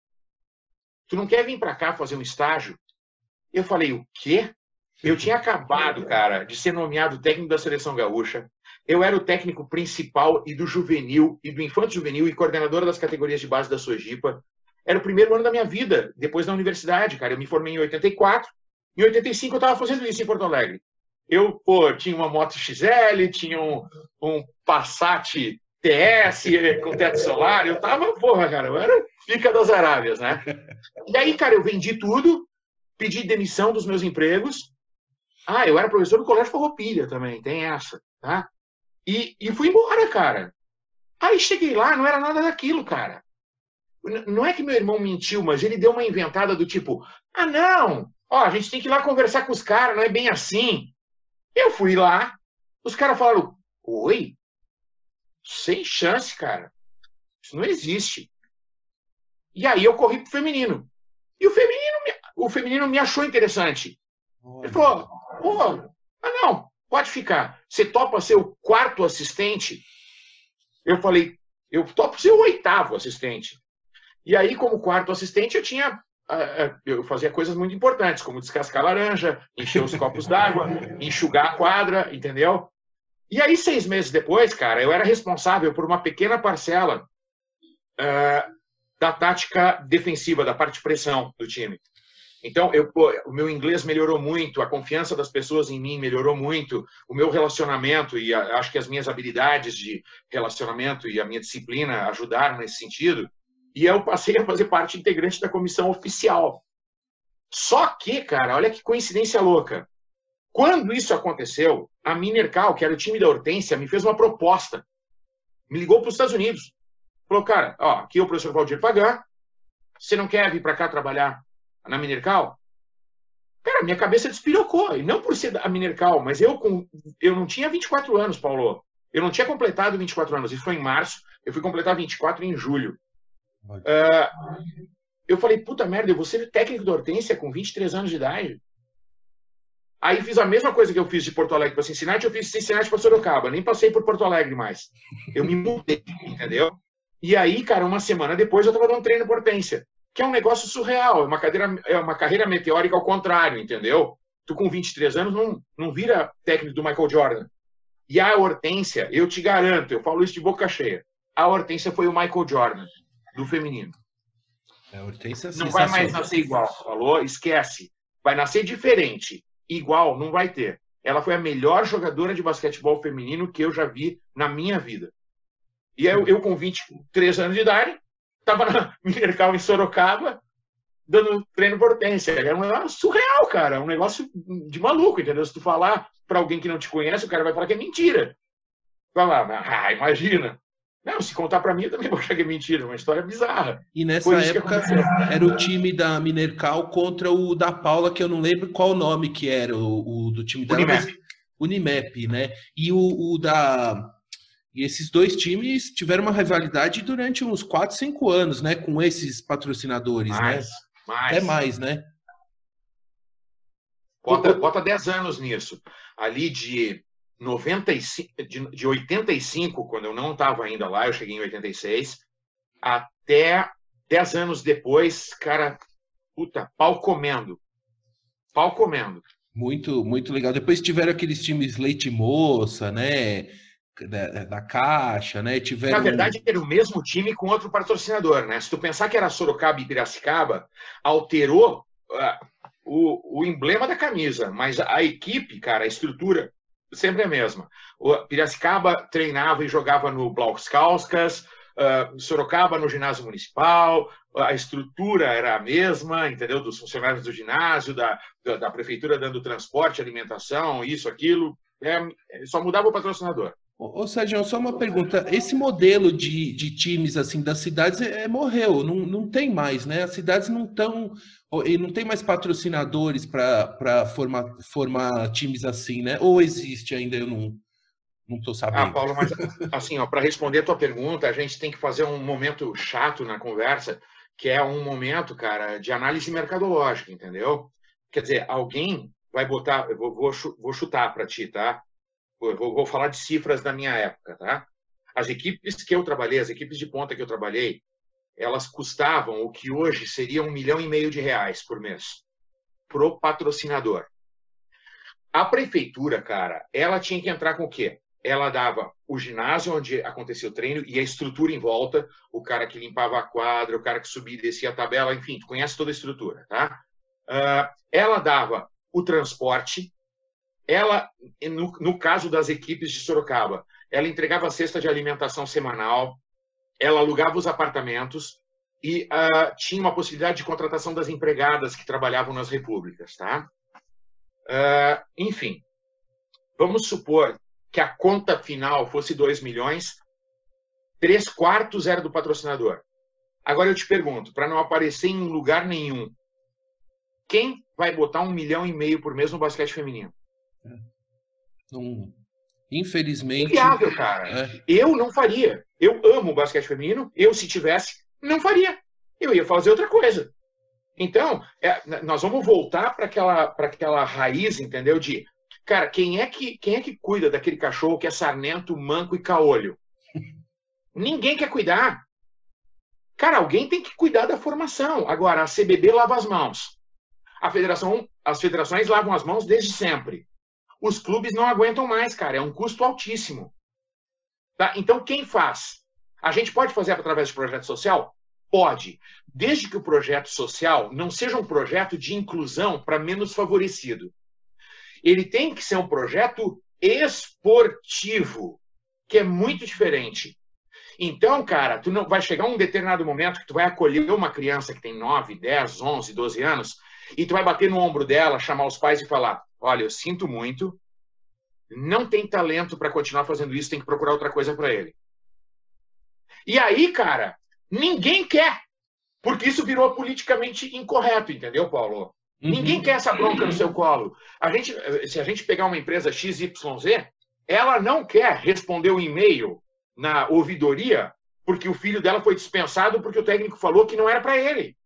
Tu não quer vir para cá fazer um estágio? Eu falei, o quê? Eu tinha acabado, cara, de ser nomeado técnico da seleção gaúcha. Eu era o técnico principal e do juvenil, e do infanto juvenil, e coordenador das categorias de base da Sojipa. Era o primeiro ano da minha vida, depois da universidade, cara. Eu me formei em 84. Em 85 eu estava fazendo isso em Porto Alegre. Eu, pô, tinha uma moto XL, tinha um, um Passat TS <laughs> com teto solar. Eu tava, porra, cara, eu era fica das Arábias, né? E aí, cara, eu vendi tudo, pedi demissão dos meus empregos. Ah, eu era professor do Colégio Farroupilha também, tem essa, tá? E, e fui embora, cara. Aí cheguei lá, não era nada daquilo, cara. Não é que meu irmão mentiu, mas ele deu uma inventada do tipo: ah, não, ó, a gente tem que ir lá conversar com os caras, não é bem assim. Eu fui lá, os caras falaram: oi? Sem chance, cara. Isso não existe. E aí eu corri pro feminino. E o feminino me, o feminino me achou interessante. Ele falou: pô, ah, não, Pode ficar. Você topa ser o quarto assistente? Eu falei, eu topo ser o oitavo assistente. E aí, como quarto assistente, eu tinha eu fazia coisas muito importantes, como descascar laranja, encher os copos <laughs> d'água, enxugar a quadra, entendeu? E aí, seis meses depois, cara, eu era responsável por uma pequena parcela uh, da tática defensiva, da parte de pressão do time. Então, eu, o meu inglês melhorou muito, a confiança das pessoas em mim melhorou muito, o meu relacionamento e a, acho que as minhas habilidades de relacionamento e a minha disciplina ajudaram nesse sentido. E eu passei a fazer parte integrante da comissão oficial. Só que, cara, olha que coincidência louca. Quando isso aconteceu, a Minercal, que era o time da Hortência, me fez uma proposta. Me ligou para os Estados Unidos. Falou, cara, ó, aqui é o professor Valdir Pagan. Você não quer vir para cá trabalhar na Minercal? Cara, minha cabeça despirocou. E não por ser a Minercal, mas eu, com, eu não tinha 24 anos, Paulo. Eu não tinha completado 24 anos. Isso foi em março. Eu fui completar 24 em julho. Uh, eu falei, puta merda, eu vou ser técnico da Hortência com 23 anos de idade. Aí fiz a mesma coisa que eu fiz de Porto Alegre para Cincinnati, eu fiz de Cincinnati para Sorocaba. Nem passei por Porto Alegre mais. Eu me mudei, entendeu? E aí, cara, uma semana depois eu estava dando treino por Hortência, que é um negócio surreal, é uma, cadeira, é uma carreira meteórica ao contrário, entendeu? Tu com 23 anos não, não vira técnico do Michael Jordan. E a Hortência, eu te garanto, eu falo isso de boca cheia, a Hortência foi o Michael Jordan do feminino. É, Hortência não vai mais nascer igual, falou? Esquece. Vai nascer diferente. Igual, não vai ter. Ela foi a melhor jogadora de basquetebol feminino que eu já vi na minha vida. E eu, eu com 23 anos de idade, estava na Minercal em Sorocaba, dando treino por Hortência. Era um surreal, cara. Um negócio de maluco, entendeu? Se tu falar para alguém que não te conhece, o cara vai falar que é mentira. Vai lá, ah, imagina. Não, se contar para mim, eu também vou achar que é mentira, uma história bizarra. E nessa época era o time da Minercal contra o da Paula, que eu não lembro qual o nome que era, o, o do time dela. Unimap. Unimap, né? E o, o, da. E esses dois times tiveram uma rivalidade durante uns 4, 5 anos, né? Com esses patrocinadores, mais, né? Mais. Até mais, né? Bota, bota 10 anos nisso. Ali de 95, de, de 85, quando eu não estava ainda lá, eu cheguei em 86, até 10 anos depois, cara, puta, pau comendo. Pau comendo. Muito, muito legal. Depois tiveram aqueles times leite moça, né? Da, da, Caixa, né? Tiveram... Na verdade, era o mesmo time com outro patrocinador, né? Se tu pensar que era Sorocaba e Piracicaba, alterou uh, o, o emblema da camisa, mas a equipe, cara, a estrutura sempre a mesma. O Piracicaba treinava e jogava no Blauskauskas, uh, Sorocaba no ginásio municipal, a estrutura era a mesma, entendeu? Dos funcionários do ginásio, da, da, da prefeitura dando transporte, alimentação, isso, aquilo. É, só mudava o patrocinador. Ô, Sérgio, só uma pergunta. Esse modelo de, de times assim das cidades é, é, morreu, não, não tem mais, né? As cidades não estão. Não tem mais patrocinadores para formar, formar times assim, né? Ou existe ainda, eu não não estou sabendo. Ah, Paulo, mas assim, para responder a tua pergunta, a gente tem que fazer um momento chato na conversa, que é um momento, cara, de análise mercadológica, entendeu? Quer dizer, alguém vai botar, eu vou, vou chutar para ti, tá? Vou, vou falar de cifras da minha época, tá? As equipes que eu trabalhei, as equipes de ponta que eu trabalhei, elas custavam o que hoje seria um milhão e meio de reais por mês pro patrocinador. A prefeitura, cara, ela tinha que entrar com o quê? Ela dava o ginásio onde acontecia o treino e a estrutura em volta, o cara que limpava a quadra, o cara que subia e descia a tabela, enfim, tu conhece toda a estrutura, tá? Uh, ela dava o transporte, ela, no, no caso das equipes de Sorocaba, ela entregava a cesta de alimentação semanal, ela alugava os apartamentos e uh, tinha uma possibilidade de contratação das empregadas que trabalhavam nas repúblicas, tá? Uh, enfim, vamos supor que a conta final fosse 2 milhões, três quartos era do patrocinador. Agora eu te pergunto, para não aparecer em lugar nenhum, quem vai botar um milhão e meio por mês no basquete feminino? Não, infelizmente. Inviável, cara. É. Eu não faria. Eu amo o basquete feminino. Eu, se tivesse, não faria. Eu ia fazer outra coisa. Então, é, nós vamos voltar para aquela, aquela raiz, entendeu? De, cara, quem é, que, quem é que cuida daquele cachorro que é sarnento, manco e caolho? <laughs> Ninguém quer cuidar. Cara, alguém tem que cuidar da formação. Agora, a CBB lava as mãos. A federação, as federações lavam as mãos desde sempre. Os clubes não aguentam mais, cara. É um custo altíssimo. Tá? Então, quem faz? A gente pode fazer através de projeto social? Pode. Desde que o projeto social não seja um projeto de inclusão para menos favorecido. Ele tem que ser um projeto esportivo, que é muito diferente. Então, cara, tu não vai chegar um determinado momento que tu vai acolher uma criança que tem 9, 10, 11, 12 anos e tu vai bater no ombro dela, chamar os pais e falar: "Olha, eu sinto muito, não tem talento para continuar fazendo isso, tem que procurar outra coisa para ele". E aí, cara, ninguém quer, porque isso virou politicamente incorreto, entendeu, Paulo? Uhum. Ninguém quer essa bronca no seu colo. A gente, se a gente pegar uma empresa XYZ, ela não quer responder o um e-mail na ouvidoria porque o filho dela foi dispensado porque o técnico falou que não era para ele.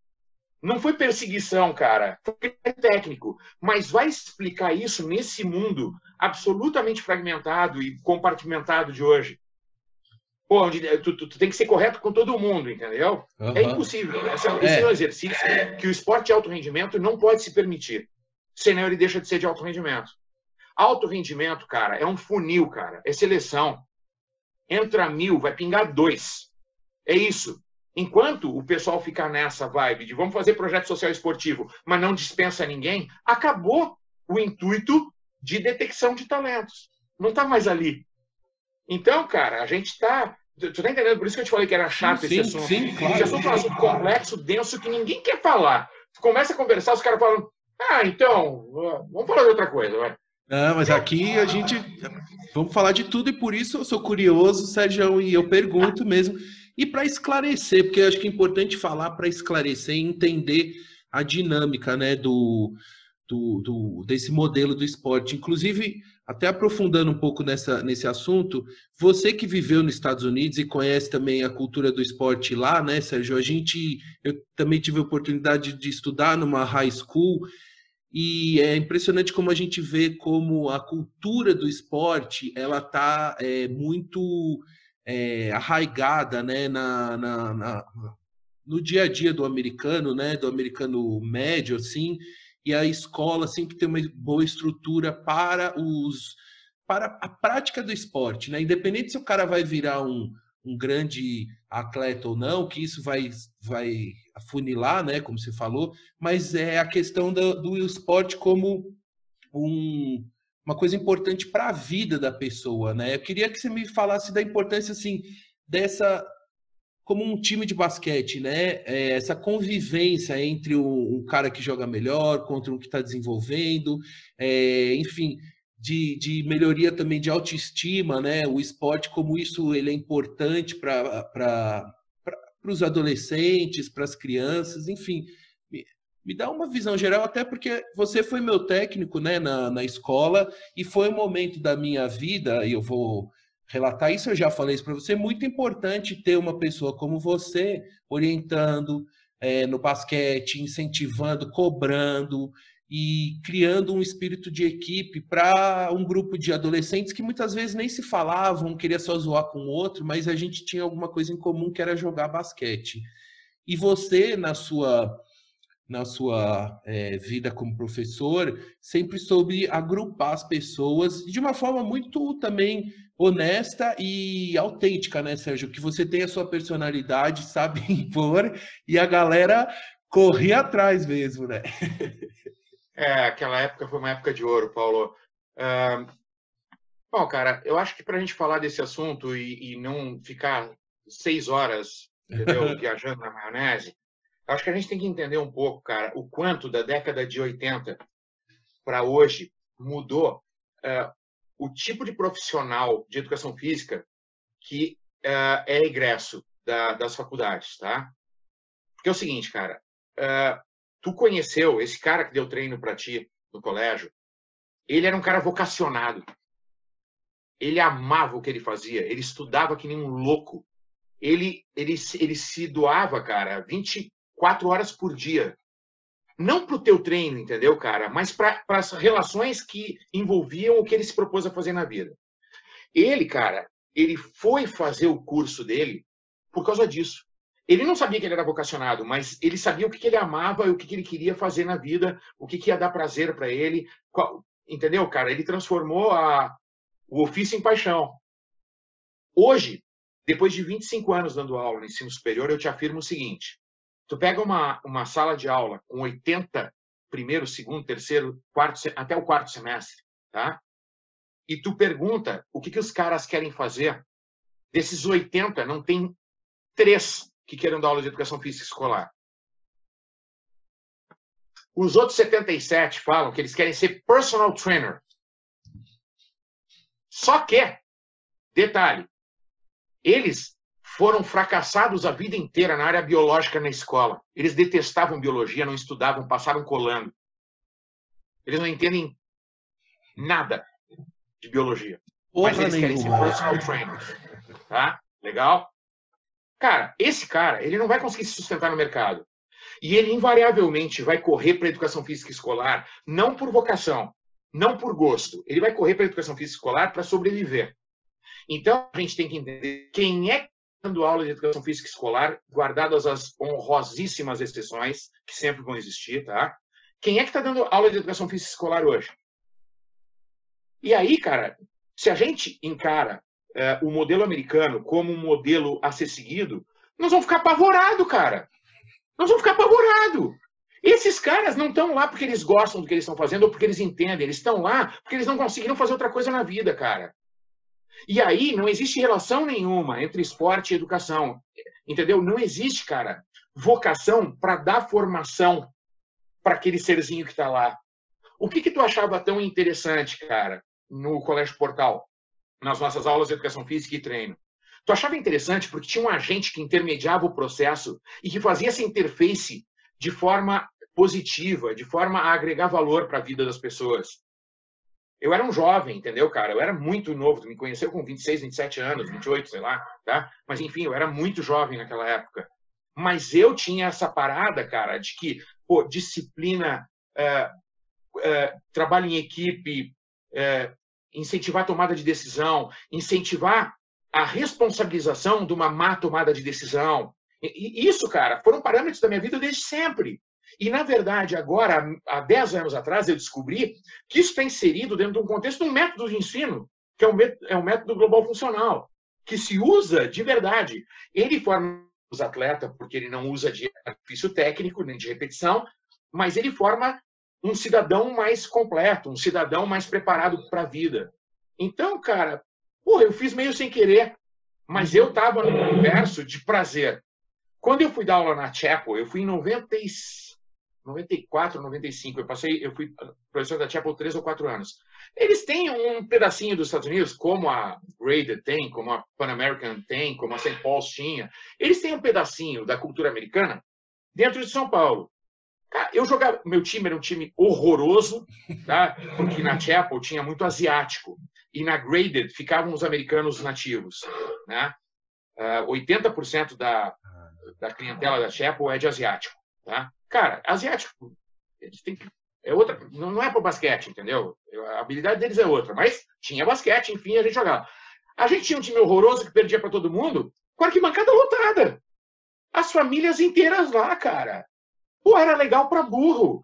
Não foi perseguição, cara. Foi técnico. Mas vai explicar isso nesse mundo absolutamente fragmentado e compartimentado de hoje. Pô, onde, tu, tu, tu, tem que ser correto com todo mundo, entendeu? Uhum. É impossível. Esse, é, esse é. é um exercício que o esporte de alto rendimento não pode se permitir. Senão ele deixa de ser de alto rendimento. Alto rendimento, cara, é um funil, cara. É seleção entra mil, vai pingar dois. É isso. Enquanto o pessoal ficar nessa vibe de vamos fazer projeto social esportivo, mas não dispensa ninguém, acabou o intuito de detecção de talentos. Não está mais ali. Então, cara, a gente está. Tu tá entendendo? Por isso que eu te falei que era chato sim, esse assunto. Sim, claro. Esse assunto é um assunto complexo, denso, que ninguém quer falar. Tu começa a conversar, os caras falam: Ah, então, vamos falar de outra coisa, vai. Não, mas aqui a gente vamos falar de tudo e por isso eu sou curioso, Sérgio, e eu pergunto mesmo. E para esclarecer, porque acho que é importante falar para esclarecer e entender a dinâmica né, do, do, do, desse modelo do esporte. Inclusive, até aprofundando um pouco nessa, nesse assunto, você que viveu nos Estados Unidos e conhece também a cultura do esporte lá, né, Sérgio? A gente, eu também tive a oportunidade de estudar numa high school e é impressionante como a gente vê como a cultura do esporte ela está é, muito é, arraigada né, na, na, na, no dia a dia do americano, né, do americano médio, assim, e a escola sempre tem uma boa estrutura para os para a prática do esporte, né? Independente se o cara vai virar um, um grande atleta ou não, que isso vai, vai afunilar, né, como você falou, mas é a questão do, do esporte como um, uma coisa importante para a vida da pessoa, né? Eu queria que você me falasse da importância, assim, dessa como um time de basquete, né? É, essa convivência entre um, um, cara que joga melhor contra um que está desenvolvendo, é, enfim, de, de melhoria também de autoestima, né? O esporte, como isso ele é importante para os adolescentes, para as crianças, enfim. Me, dá uma visão geral, até porque você foi meu técnico né, na, na escola e foi um momento da minha vida, e eu vou relatar isso, eu já falei isso para você, muito importante ter uma pessoa como você orientando é, no basquete, incentivando, cobrando, e criando um espírito de equipe para um grupo de adolescentes que muitas vezes nem se falavam, queria só zoar com o outro, mas a gente tinha alguma coisa em comum que era jogar basquete. E você, na sua na sua é, vida como professor, sempre soube agrupar as pessoas de uma forma muito também honesta e autêntica, né, Sérgio? Que você tem a sua personalidade, <laughs> sabe impor, e a galera corria atrás mesmo, né? É, aquela época foi uma época de ouro, Paulo. Uh, bom, cara, eu acho que para a gente falar desse assunto e, e não ficar seis horas, entendeu, <laughs> viajando na maionese, acho que a gente tem que entender um pouco, cara, o quanto da década de 80 para hoje mudou uh, o tipo de profissional de educação física que uh, é egresso da, das faculdades, tá? Porque é o seguinte, cara, uh, tu conheceu esse cara que deu treino para ti no colégio? Ele era um cara vocacionado. Ele amava o que ele fazia. Ele estudava que nem um louco. Ele, ele, ele se doava, cara, 24 horas por dia. Não para o teu treino, entendeu, cara? Mas para as relações que envolviam o que ele se propôs a fazer na vida. Ele, cara, ele foi fazer o curso dele por causa disso. Ele não sabia que ele era vocacionado, mas ele sabia o que, que ele amava e o que, que ele queria fazer na vida, o que, que ia dar prazer para ele. Qual, entendeu, cara? Ele transformou a, o ofício em paixão. Hoje, depois de 25 anos dando aula no ensino superior, eu te afirmo o seguinte: tu pega uma, uma sala de aula com 80 primeiro, segundo, terceiro, quarto, até o quarto semestre, tá? E tu pergunta o que, que os caras querem fazer. Desses 80, não tem três que queiram dar aula de educação física escolar. Os outros 77 falam que eles querem ser personal trainer. Só que, detalhe, eles foram fracassados a vida inteira na área biológica na escola. Eles detestavam biologia, não estudavam, passaram colando. Eles não entendem nada de biologia. Porra mas eles querem ser personal trainers. Tá? Legal? Cara, esse cara, ele não vai conseguir se sustentar no mercado. E ele invariavelmente vai correr para a educação física escolar, não por vocação, não por gosto. Ele vai correr para a educação física escolar para sobreviver. Então, a gente tem que entender quem é dando aula de educação física escolar, guardadas as honrosíssimas exceções que sempre vão existir, tá? Quem é que está dando aula de educação física escolar hoje? E aí, cara, se a gente encara é, o modelo americano como um modelo a ser seguido, nós vamos ficar apavorados, cara. Nós vamos ficar apavorados. Esses caras não estão lá porque eles gostam do que eles estão fazendo ou porque eles entendem. Eles estão lá porque eles não conseguiram fazer outra coisa na vida, cara. E aí não existe relação nenhuma entre esporte e educação. Entendeu? Não existe, cara, vocação para dar formação para aquele serzinho que está lá. O que, que tu achava tão interessante, cara, no Colégio Portal, nas nossas aulas de educação física e treino? Tu achava interessante porque tinha um agente que intermediava o processo e que fazia essa interface de forma positiva, de forma a agregar valor para a vida das pessoas. Eu era um jovem, entendeu, cara? Eu era muito novo, me conheceu com 26, 27 anos, 28, sei lá, tá? Mas enfim, eu era muito jovem naquela época. Mas eu tinha essa parada, cara, de que, pô, disciplina, é, é, trabalho em equipe, é, incentivar a tomada de decisão, incentivar a responsabilização de uma má tomada de decisão. E, isso, cara, foram parâmetros da minha vida desde sempre. E, na verdade, agora, há 10 anos atrás, eu descobri que isso está inserido dentro de um contexto de um método de ensino, que é um método, é um método global funcional, que se usa de verdade. Ele forma os atletas, porque ele não usa de artifício técnico, nem de repetição, mas ele forma um cidadão mais completo, um cidadão mais preparado para a vida. Então, cara, porra, eu fiz meio sem querer, mas eu estava no universo de prazer. Quando eu fui dar aula na Chapel, eu fui em 90, 94, 95. Eu passei, eu fui professor da Chapel três ou quatro anos. Eles têm um pedacinho dos Estados Unidos, como a Graded tem, como a Pan American tem, como a St. Paul's tinha. Eles têm um pedacinho da cultura americana dentro de São Paulo. Eu jogava, meu time era um time horroroso, tá? porque na Chapel tinha muito asiático e na Graded ficavam os americanos nativos, né? Uh, 80% da, da clientela da Chapel é de asiático, tá? Cara, asiático, eles têm que. É outra, não é para basquete, entendeu? A habilidade deles é outra. Mas tinha basquete, enfim, a gente jogava. A gente tinha um time horroroso que perdia para todo mundo, com arquibancada lotada. As famílias inteiras lá, cara. Pô, era legal para burro.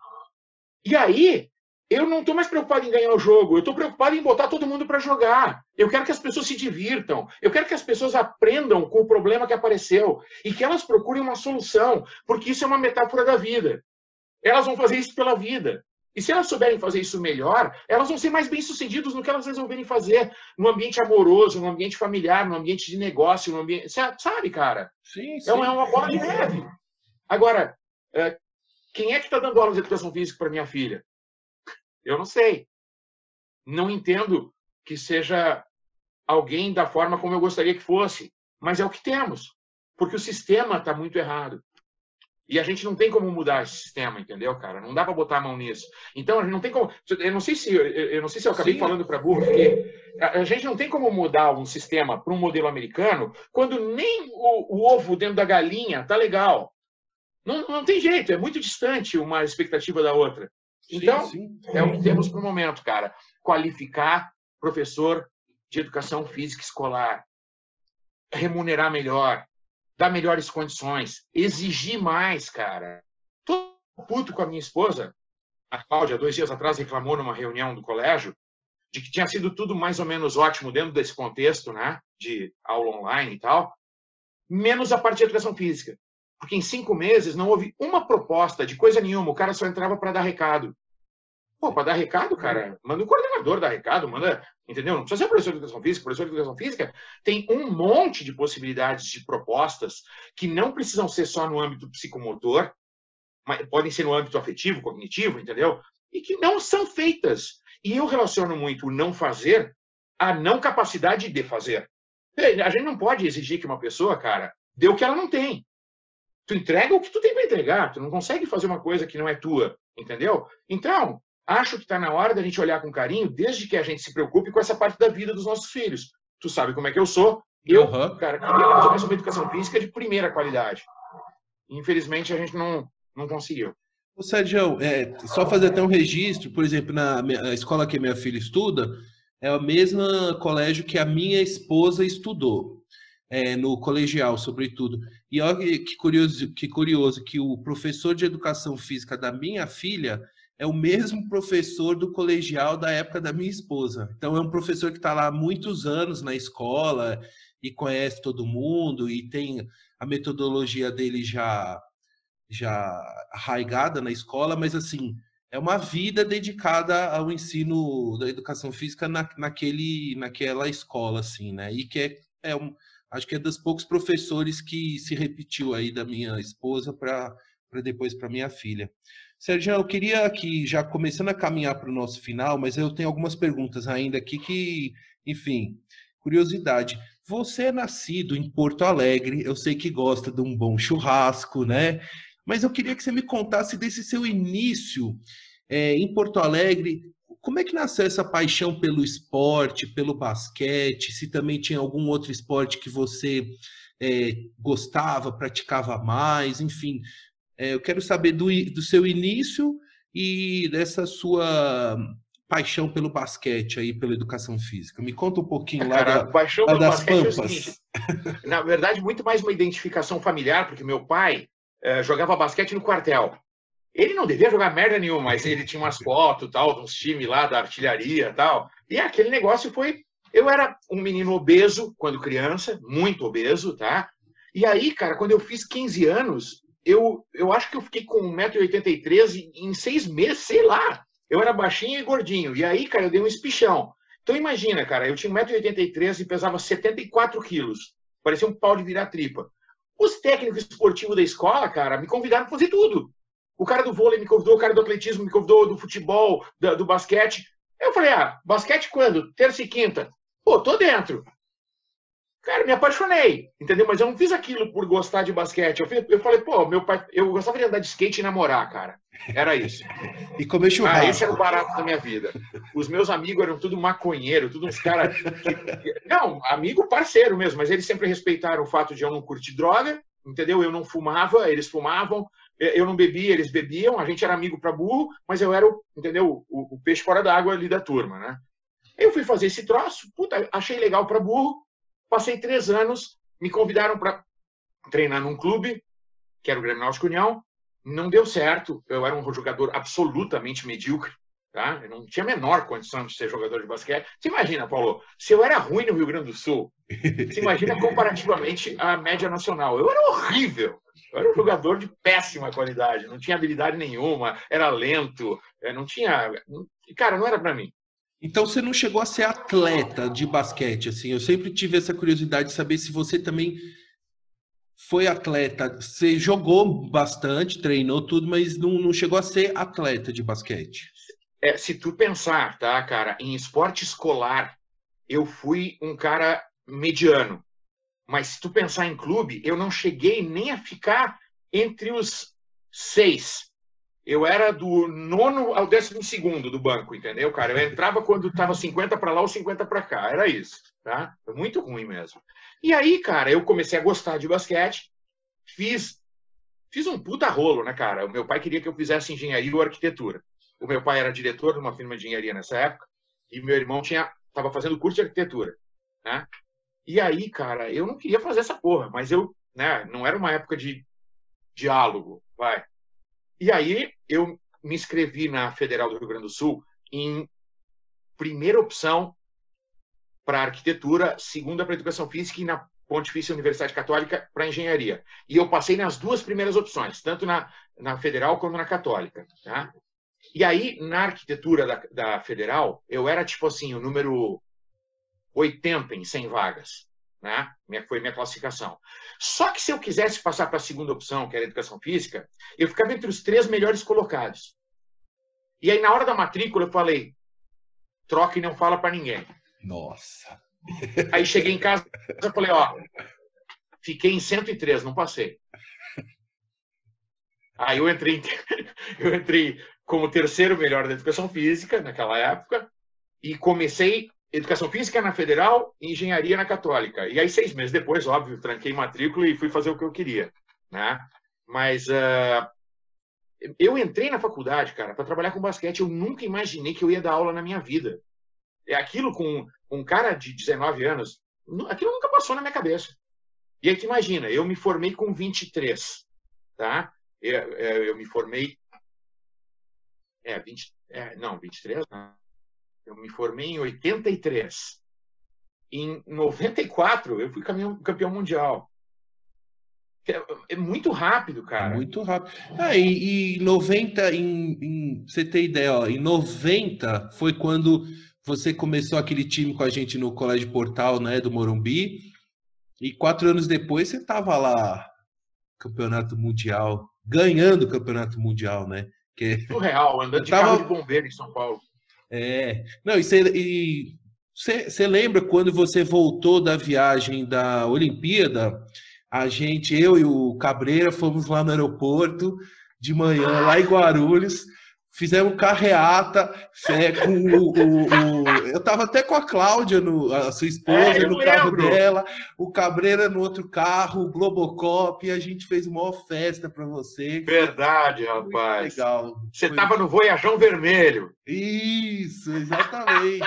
E aí, eu não estou mais preocupado em ganhar o jogo, eu estou preocupado em botar todo mundo para jogar. Eu quero que as pessoas se divirtam, eu quero que as pessoas aprendam com o problema que apareceu e que elas procurem uma solução, porque isso é uma metáfora da vida. Elas vão fazer isso pela vida. E se elas souberem fazer isso melhor, elas vão ser mais bem-sucedidas no que elas resolverem fazer, no ambiente amoroso, no ambiente familiar, no ambiente de negócio, no ambiente. Sabe, cara? Sim, então, sim. Então é uma bola de neve. Agora, eh, quem é que está dando aula de educação física para minha filha? Eu não sei. Não entendo que seja alguém da forma como eu gostaria que fosse, mas é o que temos, porque o sistema está muito errado. E a gente não tem como mudar esse sistema, entendeu, cara? Não dá para botar a mão nisso. Então a gente não tem como. Eu não sei se eu não sei se eu acabei Sim. falando para burro, porque a gente não tem como mudar um sistema para um modelo americano quando nem o, o, ovo dentro da galinha tá legal. Não, não tem jeito. É muito distante uma expectativa da outra. Então, sim, sim. é o que temos para o momento, cara. Qualificar professor de educação física escolar, remunerar melhor, dar melhores condições, exigir mais, cara. Tô puto com a minha esposa. A Cláudia, dois dias atrás, reclamou numa reunião do colégio de que tinha sido tudo mais ou menos ótimo dentro desse contexto, né, de aula online e tal, menos a parte de educação física. Porque em cinco meses não houve uma proposta de coisa nenhuma, o cara só entrava para dar recado. Pô, para dar recado, cara, manda o coordenador dar recado, manda, entendeu? Não precisa ser professor de educação física. Professor de educação física tem um monte de possibilidades de propostas que não precisam ser só no âmbito psicomotor, mas podem ser no âmbito afetivo, cognitivo, entendeu? E que não são feitas. E eu relaciono muito o não fazer à não capacidade de fazer. A gente não pode exigir que uma pessoa, cara, dê o que ela não tem. Tu entrega o que tu tem para entregar. Tu não consegue fazer uma coisa que não é tua, entendeu? Então, acho que está na hora da gente olhar com carinho, desde que a gente se preocupe com essa parte da vida dos nossos filhos. Tu sabe como é que eu sou. Eu, uhum. cara, queria fazer uma educação física de primeira qualidade. Infelizmente, a gente não, não conseguiu. Ô, Sérgio, é, só fazer até um registro, por exemplo, na minha, escola que minha filha estuda, é o mesmo colégio que a minha esposa estudou, é, no colegial, sobretudo. E olha que curioso, que curioso que o professor de educação física da minha filha é o mesmo professor do colegial da época da minha esposa. Então, é um professor que está lá há muitos anos na escola e conhece todo mundo e tem a metodologia dele já já arraigada na escola, mas assim é uma vida dedicada ao ensino da educação física na, naquele naquela escola assim, né? E que é, é um, acho que é dos poucos professores que se repetiu aí da minha esposa para depois para minha filha. Sérgio, eu queria aqui, já começando a caminhar para o nosso final, mas eu tenho algumas perguntas ainda aqui que, enfim, curiosidade. Você é nascido em Porto Alegre, eu sei que gosta de um bom churrasco, né? Mas eu queria que você me contasse desse seu início é, em Porto Alegre. Como é que nasceu essa paixão pelo esporte, pelo basquete? Se também tinha algum outro esporte que você é, gostava, praticava mais, enfim. É, eu quero saber do, do seu início e dessa sua paixão pelo basquete aí, pela educação física. Me conta um pouquinho lá, Cara, da, paixão lá das é Pampas. É seguinte, na verdade, muito mais uma identificação familiar, porque meu pai é, jogava basquete no quartel. Ele não devia jogar merda nenhuma, mas ele tinha umas fotos, tal, uns times lá da artilharia tal. E aquele negócio foi. Eu era um menino obeso quando criança, muito obeso, tá? E aí, cara, quando eu fiz 15 anos, eu, eu acho que eu fiquei com 1,83m em seis meses, sei lá. Eu era baixinho e gordinho. E aí, cara, eu dei um espichão. Então imagina, cara, eu tinha 1,83m e pesava 74 quilos. Parecia um pau de virar tripa. Os técnicos esportivos da escola, cara, me convidaram para fazer tudo. O cara do vôlei me convidou, o cara do atletismo me convidou, do futebol, do, do basquete. Eu falei, ah, basquete quando? Terça e quinta. Pô, tô dentro. Cara, me apaixonei, entendeu? Mas eu não fiz aquilo por gostar de basquete. Eu, fiz, eu falei, pô, meu pai, eu gostava de andar de skate e namorar, cara. Era isso. <laughs> e comer churrasco. Ah, esse era o barato da minha vida. Os meus amigos eram tudo maconheiro, tudo uns caras. Não, amigo parceiro mesmo, mas eles sempre respeitaram o fato de eu não curtir droga, entendeu? Eu não fumava, eles fumavam. Eu não bebia, eles bebiam. A gente era amigo para burro, mas eu era, o, entendeu? O, o peixe fora d'água ali da turma, né? Eu fui fazer esse troço, puta, achei legal para burro Passei três anos, me convidaram para treinar num clube, que era o Grêmio Náutico União. Não deu certo, eu era um jogador absolutamente medíocre. Tá? Eu não tinha a menor condição de ser jogador de basquete. Você imagina, Paulo, se eu era ruim no Rio Grande do Sul, você imagina comparativamente à média nacional. Eu era horrível. Eu era um jogador de péssima qualidade, não tinha habilidade nenhuma, era lento, eh, não tinha. Cara, não era para mim. Então você não chegou a ser atleta de basquete, assim. Eu sempre tive essa curiosidade de saber se você também foi atleta. Você jogou bastante, treinou tudo, mas não, não chegou a ser atleta de basquete. É, se tu pensar, tá, cara, em esporte escolar, eu fui um cara mediano. Mas se tu pensar em clube, eu não cheguei nem a ficar entre os seis eu era do nono ao décimo segundo do banco, entendeu, cara? Eu entrava quando estava 50 para lá ou 50 para cá, era isso, tá? Foi muito ruim mesmo. E aí, cara, eu comecei a gostar de basquete, fiz fiz um puta rolo, né, cara? O meu pai queria que eu fizesse engenharia ou arquitetura. O meu pai era diretor de uma firma de engenharia nessa época e meu irmão tinha tava fazendo curso de arquitetura, né? E aí, cara, eu não queria fazer essa porra, mas eu né? Não era uma época de diálogo, vai. E aí eu me inscrevi na Federal do Rio Grande do Sul em primeira opção para arquitetura, segunda para educação física e na Pontifícia Universidade Católica para engenharia. E eu passei nas duas primeiras opções, tanto na, na federal como na católica. Tá? E aí, na arquitetura da, da federal, eu era tipo assim, o número 80 em 100 vagas. Né? Foi minha classificação. Só que se eu quisesse passar para a segunda opção, que era educação física, eu ficava entre os três melhores colocados. E aí, na hora da matrícula, eu falei: troca e não fala para ninguém. Nossa. Aí cheguei em casa e falei: ó, fiquei em 103, não passei. Aí eu entrei, <laughs> eu entrei como terceiro melhor da educação física naquela época e comecei educação física na federal e engenharia na católica. E aí seis meses depois, óbvio, tranquei matrícula e fui fazer o que eu queria, né? Mas uh, eu entrei na faculdade, cara, para trabalhar com basquete. Eu nunca imaginei que eu ia dar aula na minha vida. É aquilo com um cara de 19 anos, aquilo nunca passou na minha cabeça. E aí tu imagina, eu me formei com 23, tá? Eu, eu me formei é, 20, é, não, 23, não. Eu me formei em 83. Em 94, eu fui campeão, mundial. É, é, muito rápido, cara. É muito rápido. Ah, e, e 90, em, em, você ter ideia, ó, em 90 foi quando você começou aquele time com a gente no Colégio Portal, né, do Morumbi. E quatro anos depois você estava lá, campeonato mundial, ganhando o campeonato mundial, né? Que... Surreal, andando de tava... carro de bombeiro em São Paulo. É. Não, e você, lembra quando você voltou da viagem da Olimpíada? A gente, eu e o Cabreira, fomos lá no aeroporto de manhã, lá em Guarulhos, fizemos carreata é, com o, o, o, Eu tava até com a Cláudia, no, a sua esposa, é, no carro lembro. dela, o Cabreira no outro carro, o Globocop, e a gente fez uma festa para você. Verdade, rapaz. Legal. Você Foi... tava no Voyajão Vermelho. Isso, exatamente.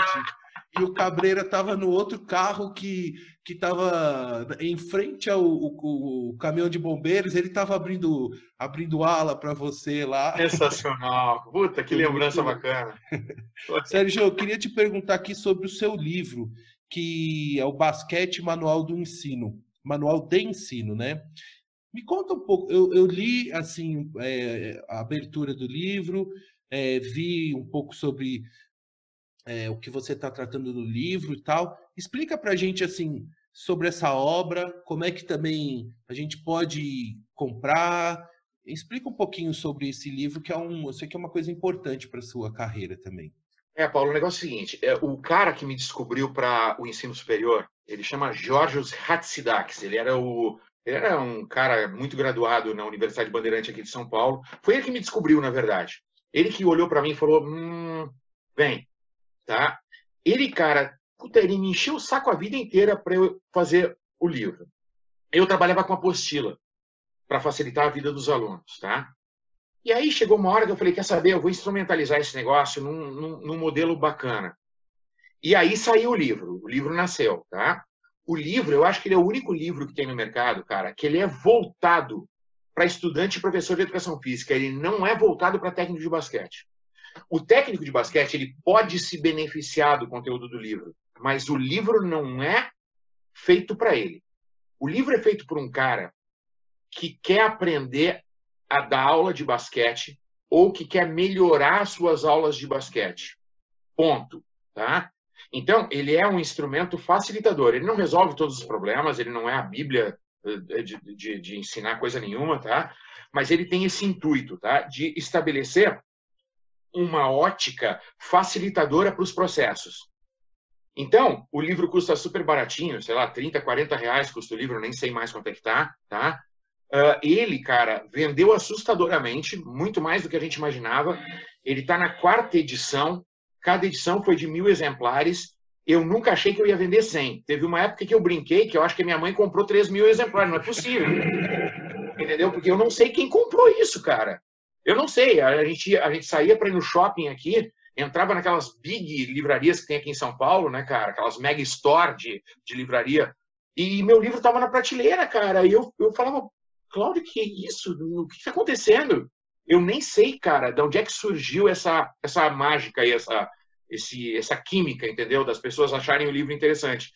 E o Cabreira estava no outro carro que que estava em frente ao caminhão de bombeiros, ele estava abrindo abrindo ala para você lá. Sensacional. Puta, que lembrança bacana. <laughs> Sérgio, eu queria te perguntar aqui sobre o seu livro, que é o Basquete Manual do Ensino, Manual de Ensino, né? Me conta um pouco, eu, eu li assim é, a abertura do livro, é, vi um pouco sobre é, o que você está tratando no livro e tal. Explica para a gente assim sobre essa obra, como é que também a gente pode comprar. Explica um pouquinho sobre esse livro, que é um, eu sei que é uma coisa importante para sua carreira também. É, Paulo, o negócio é o seguinte: é, o cara que me descobriu para o ensino superior, ele chama Georgios Hatzidakis. Ele era o ele era um cara muito graduado na Universidade Bandeirante aqui de São Paulo. Foi ele que me descobriu, na verdade. Ele que olhou para mim e falou: hum, bem, tá? Ele, cara, puta, ele me encheu o saco a vida inteira para eu fazer o livro. Eu trabalhava com apostila para facilitar a vida dos alunos, tá? E aí chegou uma hora que eu falei, quer saber, eu vou instrumentalizar esse negócio num, num, num modelo bacana. E aí saiu o livro, o livro nasceu, tá? O livro, eu acho que ele é o único livro que tem no mercado, cara, que ele é voltado para estudante e professor de educação física. Ele não é voltado para técnico de basquete. O técnico de basquete ele pode se beneficiar do conteúdo do livro, mas o livro não é feito para ele. O livro é feito por um cara que quer aprender a dar aula de basquete ou que quer melhorar suas aulas de basquete. Ponto, tá? Então, ele é um instrumento facilitador. Ele não resolve todos os problemas, ele não é a Bíblia eh, de, de, de ensinar coisa nenhuma, tá? Mas ele tem esse intuito, tá? De estabelecer uma ótica facilitadora para os processos. Então, o livro custa super baratinho, sei lá, 30, 40 reais custa o livro, nem sei mais quanto é que tá, tá? Uh, ele, cara, vendeu assustadoramente, muito mais do que a gente imaginava. Ele está na quarta edição, cada edição foi de mil exemplares. Eu nunca achei que eu ia vender 100. Teve uma época que eu brinquei que eu acho que minha mãe comprou 3 mil exemplares, não é possível. Entendeu? Porque eu não sei quem comprou isso, cara. Eu não sei, a gente, a gente saía para ir no shopping aqui, entrava naquelas big livrarias que tem aqui em São Paulo, né, cara? Aquelas mega store de, de livraria. E meu livro estava na prateleira, cara. E eu, eu falava, Cláudio, que é isso? O que está acontecendo? Eu nem sei, cara, de onde é que surgiu essa, essa mágica e essa, esse, essa química, entendeu? Das pessoas acharem o livro interessante.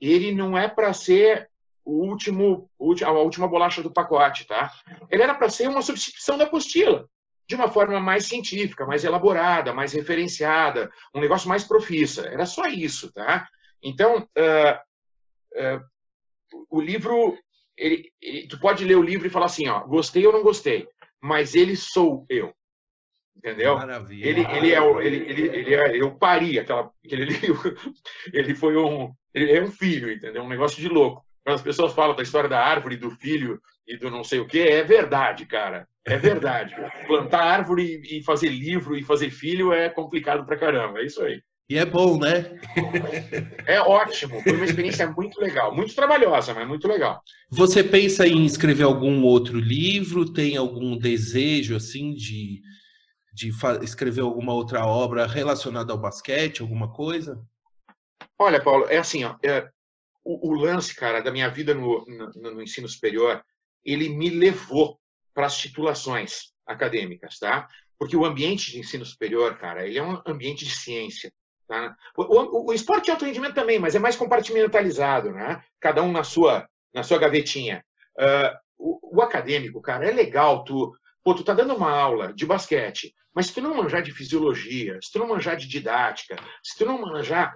Ele não é para ser o último, a última bolacha do pacote, tá? Ele era para ser uma substituição da apostila, de uma forma mais científica, mais elaborada, mais referenciada, um negócio mais profissa. Era só isso, tá? Então, uh, uh, o livro, ele, ele, tu pode ler o livro e falar assim, ó, gostei ou não gostei, mas ele sou eu. Entendeu? Maravilha. Ele, ele é o, ele, ele, ele é, eu pari aquela, aquele <laughs> livro. Ele foi um, ele é um filho, entendeu? Um negócio de louco. Quando as pessoas falam da história da árvore, do filho e do não sei o que, é verdade, cara. É verdade. <laughs> Plantar árvore e fazer livro e fazer filho é complicado pra caramba. É isso aí. E é bom, né? É ótimo. Foi uma experiência muito legal. Muito trabalhosa, mas muito legal. Você pensa em escrever algum outro livro? Tem algum desejo, assim, de, de escrever alguma outra obra relacionada ao basquete, alguma coisa? Olha, Paulo, é assim, ó, é, o, o, lance, cara, da minha vida no, no, no ensino superior, ele me levou para as titulações acadêmicas, tá? Porque o ambiente de ensino superior, cara, ele é um ambiente de ciência. Tá? O, o, o, esporte de alto rendimento também, mas é mais compartimentalizado, né? Cada um na sua, na sua gavetinha. Uh, o, o, acadêmico, cara, é legal tu, pô, tu tá dando uma aula de basquete, mas se tu não manjar de fisiologia, se tu não manjar de didática, se tu não manjar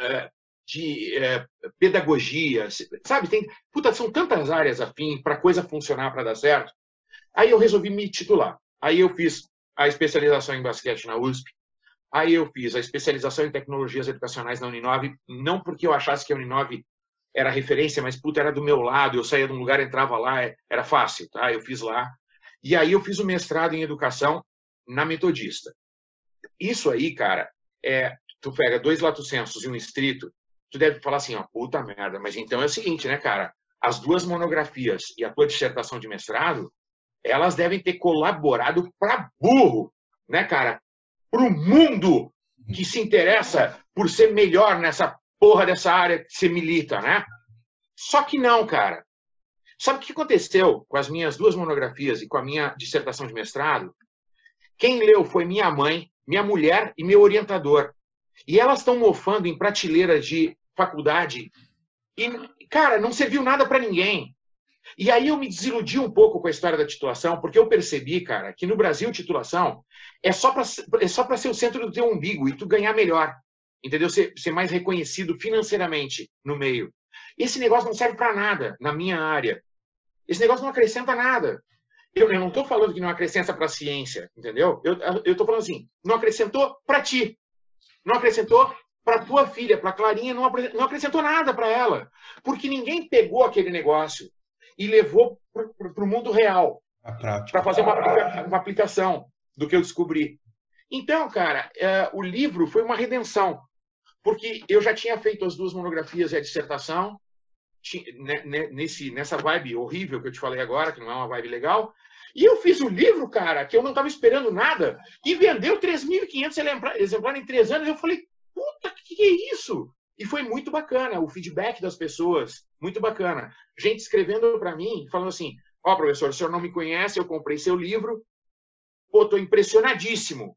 uh, de uh, pedagogia, sabe? Tem, puta, são tantas áreas afim para coisa funcionar, para dar certo. Aí eu resolvi me titular. Aí eu fiz a especialização em basquete na USP, Aí eu fiz a especialização em tecnologias educacionais na Uninove, não porque eu achasse que a Uninove era referência, mas puta, era do meu lado, eu saía de um lugar, entrava lá, é, era fácil, tá? Eu fiz lá. E aí eu fiz o mestrado em educação na Metodista. Isso aí, cara, é, tu pega dois latocentros e um estrito, tu deve falar assim, ó, puta merda, mas então é o seguinte, né, cara? As duas monografias e a tua dissertação de mestrado, elas devem ter colaborado para burro, né, cara? para o mundo que se interessa por ser melhor nessa porra dessa área que você milita, né? Só que não, cara. Sabe o que aconteceu com as minhas duas monografias e com a minha dissertação de mestrado? Quem leu foi minha mãe, minha mulher e meu orientador. E elas estão mofando em prateleira de faculdade e, cara, não serviu nada para ninguém. E aí eu me desiludi um pouco com a história da titulação, porque eu percebi, cara, que no Brasil titulação é só para é só para ser o centro do teu umbigo e tu ganhar melhor. Entendeu? Ser, ser mais reconhecido financeiramente no meio. Esse negócio não serve para nada na minha área. Esse negócio não acrescenta nada. Eu, eu não estou falando que não acrescenta para a ciência, entendeu? Eu estou falando assim, não acrescentou para ti. Não acrescentou para tua filha, para Clarinha, não, não acrescentou nada para ela. Porque ninguém pegou aquele negócio e levou para o mundo real para fazer uma, aplica uma, aplicação do que eu descobri. Então, cara, é, o livro foi uma redenção, porque eu já tinha feito as duas monografias e a dissertação né, né, nesse, nessa vibe horrível que eu te falei agora, que não é uma vibe legal, e eu fiz o um livro, cara, que eu não estava esperando nada, e vendeu 3.500 exemplares em três anos. Eu falei, puta, que, que é isso? E foi muito bacana o feedback das pessoas, muito bacana. Gente escrevendo para mim, falando assim: Ó, oh, professor, o senhor não me conhece, eu comprei seu livro, pô, tô impressionadíssimo.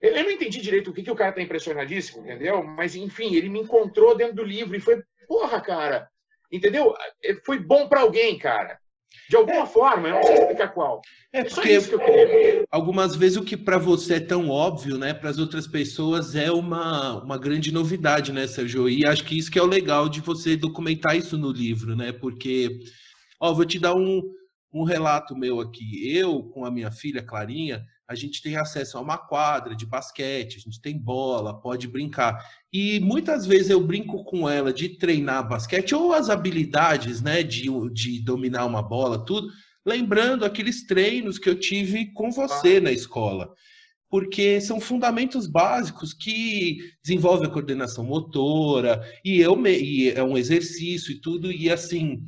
Eu, não entendi direito o que, que o cara tá impressionadíssimo, entendeu? Mas, enfim, ele me encontrou dentro do livro e foi, porra, cara, entendeu? É, foi bom para alguém, cara. De alguma é, forma, eu não sei explicar qual. É, é porque algumas vezes o que para você é tão óbvio, né, para as outras pessoas é uma, uma grande novidade, né, Sérgio? E acho que isso que é o legal de você documentar isso no livro, né? Porque, ó, vou te dar um, um relato meu aqui. Eu, com a minha filha Clarinha, a gente tem acesso a uma quadra de basquete, a gente tem bola, pode brincar. E muitas vezes eu brinco com ela de treinar basquete ou as habilidades, né, de, de dominar uma bola, tudo, lembrando aqueles treinos que eu tive com você na escola. Porque são fundamentos básicos que desenvolvem a coordenação motora, e, eu me, e é um exercício e tudo, e assim.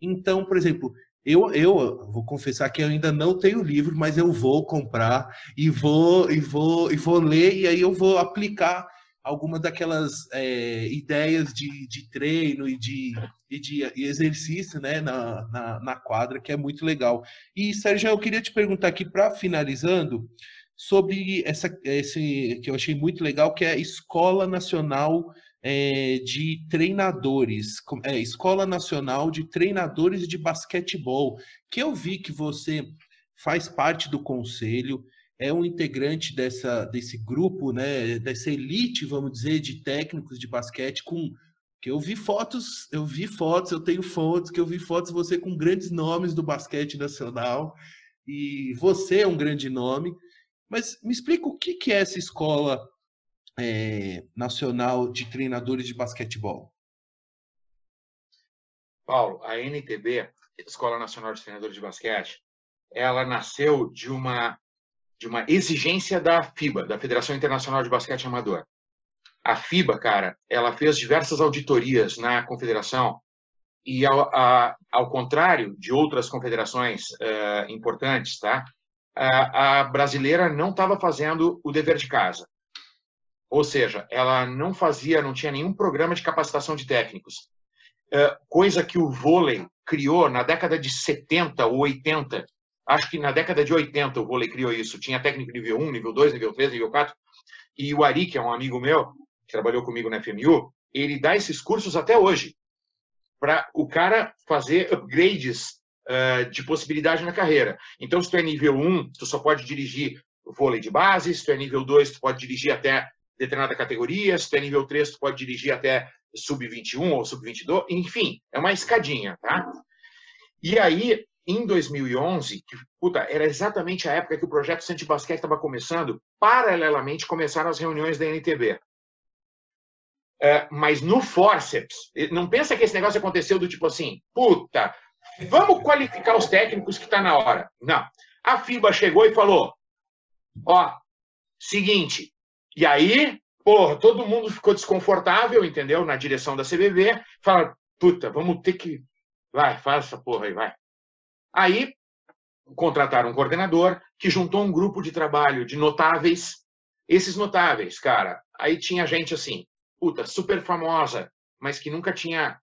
Então, por exemplo, eu, eu vou confessar que eu ainda não tenho livro, mas eu vou comprar e vou e vou e vou ler e aí eu vou aplicar algumas daquelas é, ideias de, de treino e de e de exercício né, na, na, na quadra, que é muito legal. E, Sérgio, eu queria te perguntar aqui, para finalizando, sobre essa, esse que eu achei muito legal, que é a Escola Nacional é, de Treinadores, é, Escola Nacional de Treinadores de Basquetebol, que eu vi que você faz parte do conselho, é um integrante dessa, desse grupo, né, dessa elite, vamos dizer, de técnicos de basquete com que eu vi fotos, eu vi fotos, eu tenho fotos, que eu vi fotos você com grandes nomes do basquete nacional, e você é um grande nome. Mas me explica o que é essa escola é, nacional de treinadores de basquetebol? Paulo, a NTB, Escola Nacional de Treinadores de Basquete, ela nasceu de uma de uma exigência da FIBA, da Federação Internacional de Basquete Amador. A FIBA, cara, ela fez diversas auditorias na confederação e ao, a, ao contrário de outras confederações uh, importantes, tá? A, a brasileira não estava fazendo o dever de casa. Ou seja, ela não fazia, não tinha nenhum programa de capacitação de técnicos. Uh, coisa que o vôlei criou na década de 70 ou 80 Acho que na década de 80 o vôlei criou isso. Tinha técnico nível 1, nível 2, nível 3, nível 4. E o Ari, que é um amigo meu, que trabalhou comigo na FMU, ele dá esses cursos até hoje. Para o cara fazer upgrades uh, de possibilidade na carreira. Então, se tu é nível 1, tu só pode dirigir vôlei de base. Se tu é nível 2, tu pode dirigir até determinada categoria. Se tu é nível 3, tu pode dirigir até sub-21 ou sub-22. Enfim, é uma escadinha, tá? E aí, em 2011, que puta, era exatamente a época que o projeto Santi Basquete estava começando, paralelamente começaram as reuniões da NTB. É, mas no forceps, não pensa que esse negócio aconteceu do tipo assim, puta, vamos qualificar os técnicos que está na hora. Não. A FIBA chegou e falou: ó, seguinte, e aí, porra, todo mundo ficou desconfortável, entendeu? Na direção da CBV, fala, puta, vamos ter que. Vai, faz essa porra aí, vai. Aí contrataram um coordenador que juntou um grupo de trabalho de notáveis. Esses notáveis, cara, aí tinha gente assim, puta, super famosa, mas que nunca tinha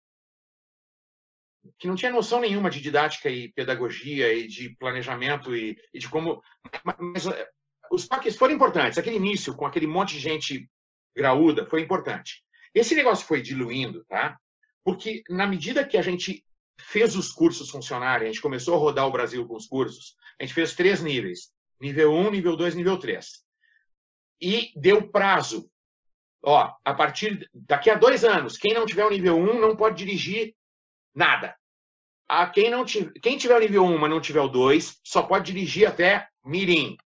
que não tinha noção nenhuma de didática e pedagogia e de planejamento e, e de como mas os toques foram importantes. Aquele início com aquele monte de gente graúda foi importante. Esse negócio foi diluindo, tá? Porque na medida que a gente fez os cursos funcionarem, a gente começou a rodar o Brasil com os cursos, a gente fez três níveis: nível 1, nível 2, nível 3. E deu prazo. Ó, a partir daqui a dois anos, quem não tiver o nível 1 não pode dirigir nada. A quem, não tiver, quem tiver o nível 1, mas não tiver o 2, só pode dirigir até Mirim,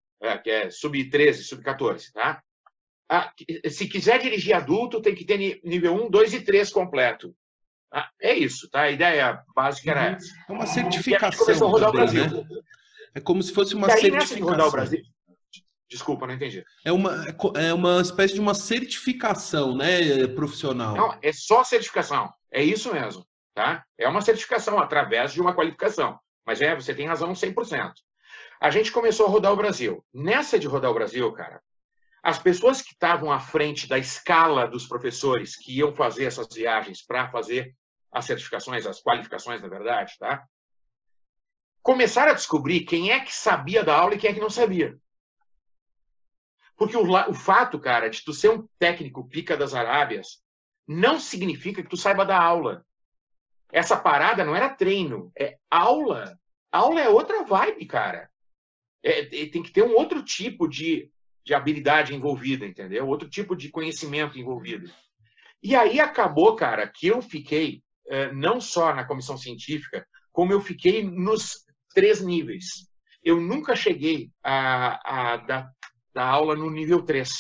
que é sub-13, sub-14, tá? Ah, se quiser dirigir adulto, tem que ter nível 1, 2 e 3 completo. Ah, é isso, tá? A ideia básica era uhum. essa. É uma certificação. começou a rodar também, o Brasil. Né? É como se fosse uma e aí, certificação. rodar o Brasil, Desculpa, não entendi. É uma, é uma espécie de uma certificação, né, profissional. Não, é só certificação. É isso mesmo, tá? É uma certificação através de uma qualificação. Mas é, você tem razão 100%. A gente começou a rodar o Brasil. Nessa de rodar o Brasil, cara, as pessoas que estavam à frente da escala dos professores que iam fazer essas viagens para fazer as certificações, as qualificações, na verdade, tá? Começaram a descobrir quem é que sabia da aula e quem é que não sabia. Porque o, o fato, cara, de tu ser um técnico pica das Arábias não significa que tu saiba da aula. Essa parada não era treino, é aula. Aula é outra vibe, cara. É, é, tem que ter um outro tipo de, de habilidade envolvida, entendeu? Outro tipo de conhecimento envolvido. E aí acabou, cara, que eu fiquei é, não só na comissão científica, como eu fiquei nos três níveis. Eu nunca cheguei a, a dar, aula no nível 3.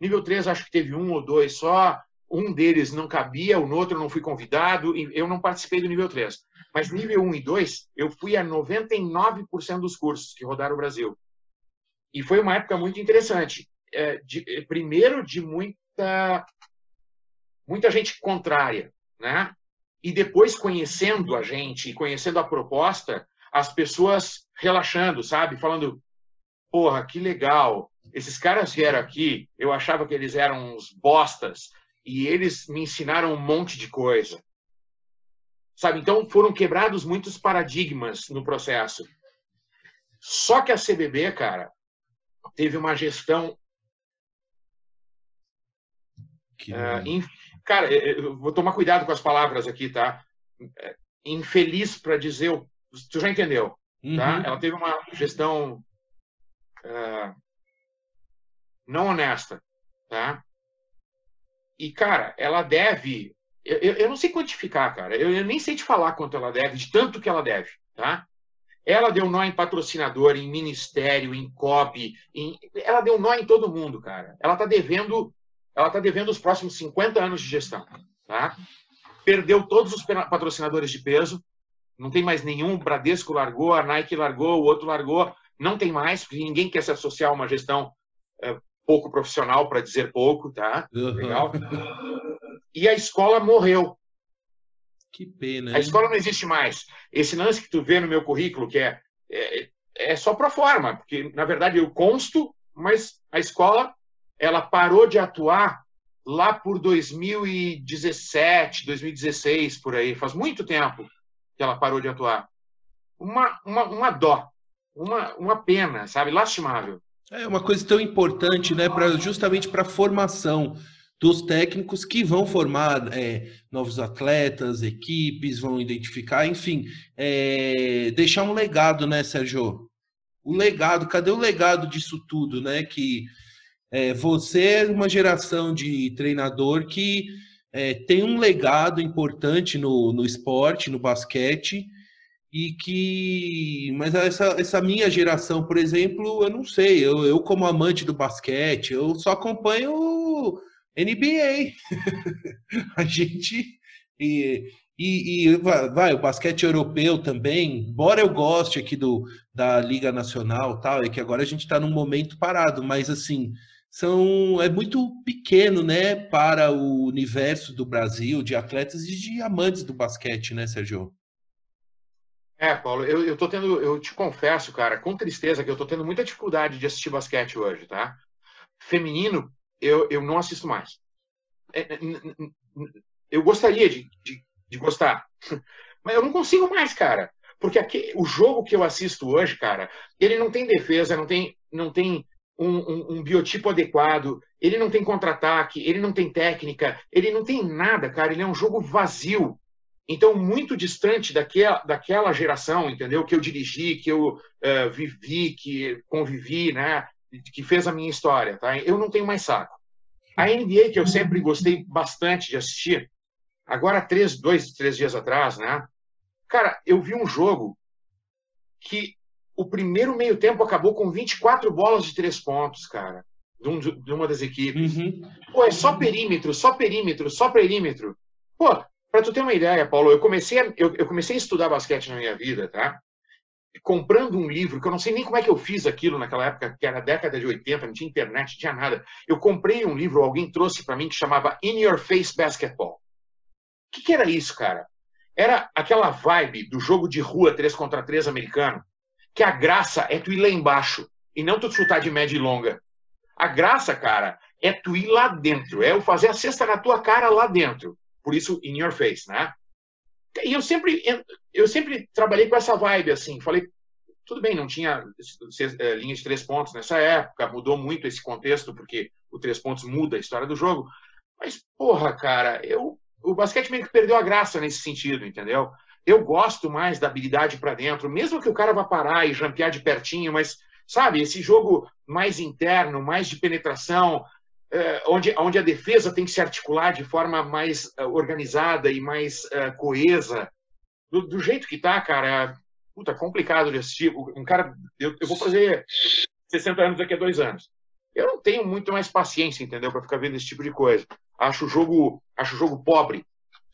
Nível 3, acho que teve um ou dois só. Um deles não cabia, o outro não fui convidado, eu não participei do nível 3. Mas nível 1 e 2, eu fui a 99% dos cursos que rodaram o Brasil. E foi uma época muito interessante. É, de, primeiro, de muita, muita gente contrária. Né? e depois conhecendo a gente e conhecendo a proposta, as pessoas relaxando, sabe? Falando, porra, que legal. Esses caras vieram aqui, eu achava que eles eram uns bostas e eles me ensinaram um monte de coisa. sabe? Então foram quebrados muitos paradigmas no processo. Só que a CBB, cara, teve uma gestão. Que... Uh, inf... Cara, eu vou tomar cuidado com as palavras aqui, tá? É, infeliz para dizer. Tu já entendeu, tá? uhum. tá? Ela teve uma gestão uh, não honesta, tá? E, cara, ela deve. Eu, eu não sei quantificar, cara. Eu, eu nem sei te falar quanto ela deve, de tanto que ela deve, tá? Ela deu nó em patrocinador, em ministério, em COP, em... ela deu nó em todo mundo, cara. Ela está devendo, ela tá devendo os próximos 50 anos de gestão, tá? Perdeu todos os patrocinadores de peso, não tem mais nenhum, o Bradesco largou, a Nike largou, o outro largou, não tem mais, porque ninguém quer se associar a uma gestão é, pouco profissional, para dizer pouco, tá? Uhum. Legal? E a escola morreu. Que pena. A escola não existe mais. Esse lance que tu vê no meu currículo, que é, é, é só para forma, porque na verdade eu consto, mas a escola ela parou de atuar lá por 2017, 2016, por aí. Faz muito tempo que ela parou de atuar. Uma, uma, uma dó, uma, uma pena, sabe? Lastimável. É uma coisa tão importante, né? Pra, justamente para a formação dos técnicos que vão formar é, novos atletas, equipes, vão identificar, enfim, é, deixar um legado, né, Sérgio? O legado, cadê o legado disso tudo, né? Que é, você é uma geração de treinador que é, tem um legado importante no, no esporte, no basquete, e que. Mas essa, essa minha geração, por exemplo, eu não sei, eu, eu como amante do basquete, eu só acompanho NBA. <laughs> a gente. E, e, e, vai, o basquete europeu também, embora eu goste aqui do, da Liga Nacional tal, é que agora a gente está num momento parado, mas assim, são é muito pequeno, né, para o universo do Brasil, de atletas e de amantes do basquete, né, Sérgio? É, Paulo, eu, eu tô tendo, eu te confesso, cara, com tristeza, que eu tô tendo muita dificuldade de assistir basquete hoje, tá? Feminino, eu, eu não assisto mais. É, é, eu gostaria de, de, de gostar, <laughs> mas eu não consigo mais, cara. Porque aqui, o jogo que eu assisto hoje, cara, ele não tem defesa, não tem, não tem um, um, um biotipo adequado, ele não tem contra-ataque, ele não tem técnica, ele não tem nada, cara. Ele é um jogo vazio. Então, muito distante daquela, daquela geração, entendeu? Que eu dirigi, que eu uh, vivi, que convivi, né? que fez a minha história, tá? Eu não tenho mais saco. A NBA, que eu sempre gostei bastante de assistir, agora, três, dois, três dias atrás, né? Cara, eu vi um jogo que o primeiro meio tempo acabou com 24 bolas de três pontos, cara, de, um, uma das equipes. Uhum. Pô, é só perímetro, só perímetro, só perímetro. Pô, para tu ter uma ideia, Paulo, eu comecei, a, eu, eu comecei a estudar basquete na minha vida, tá? comprando um livro, que eu não sei nem como é que eu fiz aquilo naquela época, que era década de 80, não tinha internet, não tinha nada. Eu comprei um livro, alguém trouxe para mim, que chamava In Your Face Basketball. O que, que, era isso, cara? Era aquela vibe do jogo de rua 3 contra 3 americano, que a graça é tu ir lá embaixo e não tu chutar de média e longa. A graça, cara, é tu ir lá dentro, é eu fazer a cesta na tua cara lá dentro. Por isso, in your face, né? E eu sempre, eu sempre trabalhei com essa vibe, assim. Falei, tudo bem, não tinha é, linha de três pontos nessa época, mudou muito esse contexto, porque o três pontos muda a história do jogo. Mas, porra, cara, eu, o basquete meio que perdeu a graça nesse sentido, entendeu? Eu gosto mais da habilidade para dentro, mesmo que o cara vá parar e jampear de pertinho, mas, sabe, esse jogo mais interno, mais de penetração, onde, onde a defesa tem que se articular de forma mais uh, organizada e mais uh, coesa. Do, do, jeito que tá, cara, puta, complicado de assistir. Um cara, eu, eu, vou fazer 60 anos daqui a dois anos. Eu não tenho muito mais paciência, entendeu, para ficar vendo esse tipo de coisa. Acho o jogo, acho o jogo pobre.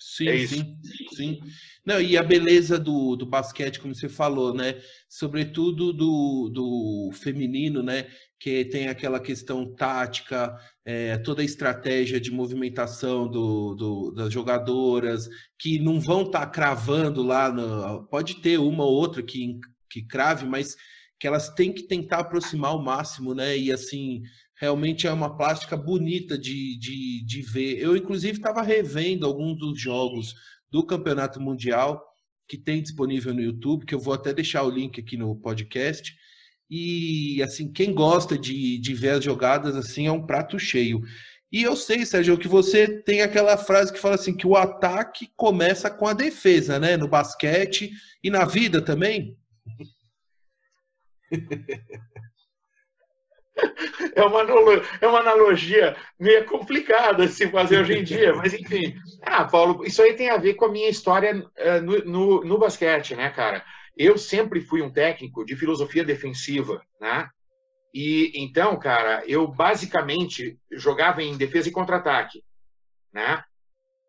Sim, é sim, sim. Não, e a beleza do, do basquete, como você falou, né? Sobretudo do, do feminino, né? que tem aquela questão tática, é, toda a estratégia de movimentação do, do, das jogadoras, que não vão estar tá cravando lá, no, pode ter uma ou outra que, que crave, mas que elas têm que tentar aproximar ao máximo, né? E assim, realmente é uma plástica bonita de, de, de ver. Eu, inclusive, estava revendo alguns dos jogos do Campeonato Mundial, que tem disponível no YouTube, que eu vou até deixar o link aqui no podcast. E assim, quem gosta de, de ver as jogadas assim é um prato cheio. E eu sei, Sérgio, que você tem aquela frase que fala assim que o ataque começa com a defesa, né? No basquete e na vida também. É uma, é uma analogia meio complicada de se fazer hoje em dia, mas enfim. Ah, Paulo, isso aí tem a ver com a minha história uh, no, no, no, basquete, né, cara? Eu sempre fui um técnico de filosofia defensiva, né? E então, cara, eu basicamente jogava em defesa e contra-ataque, né?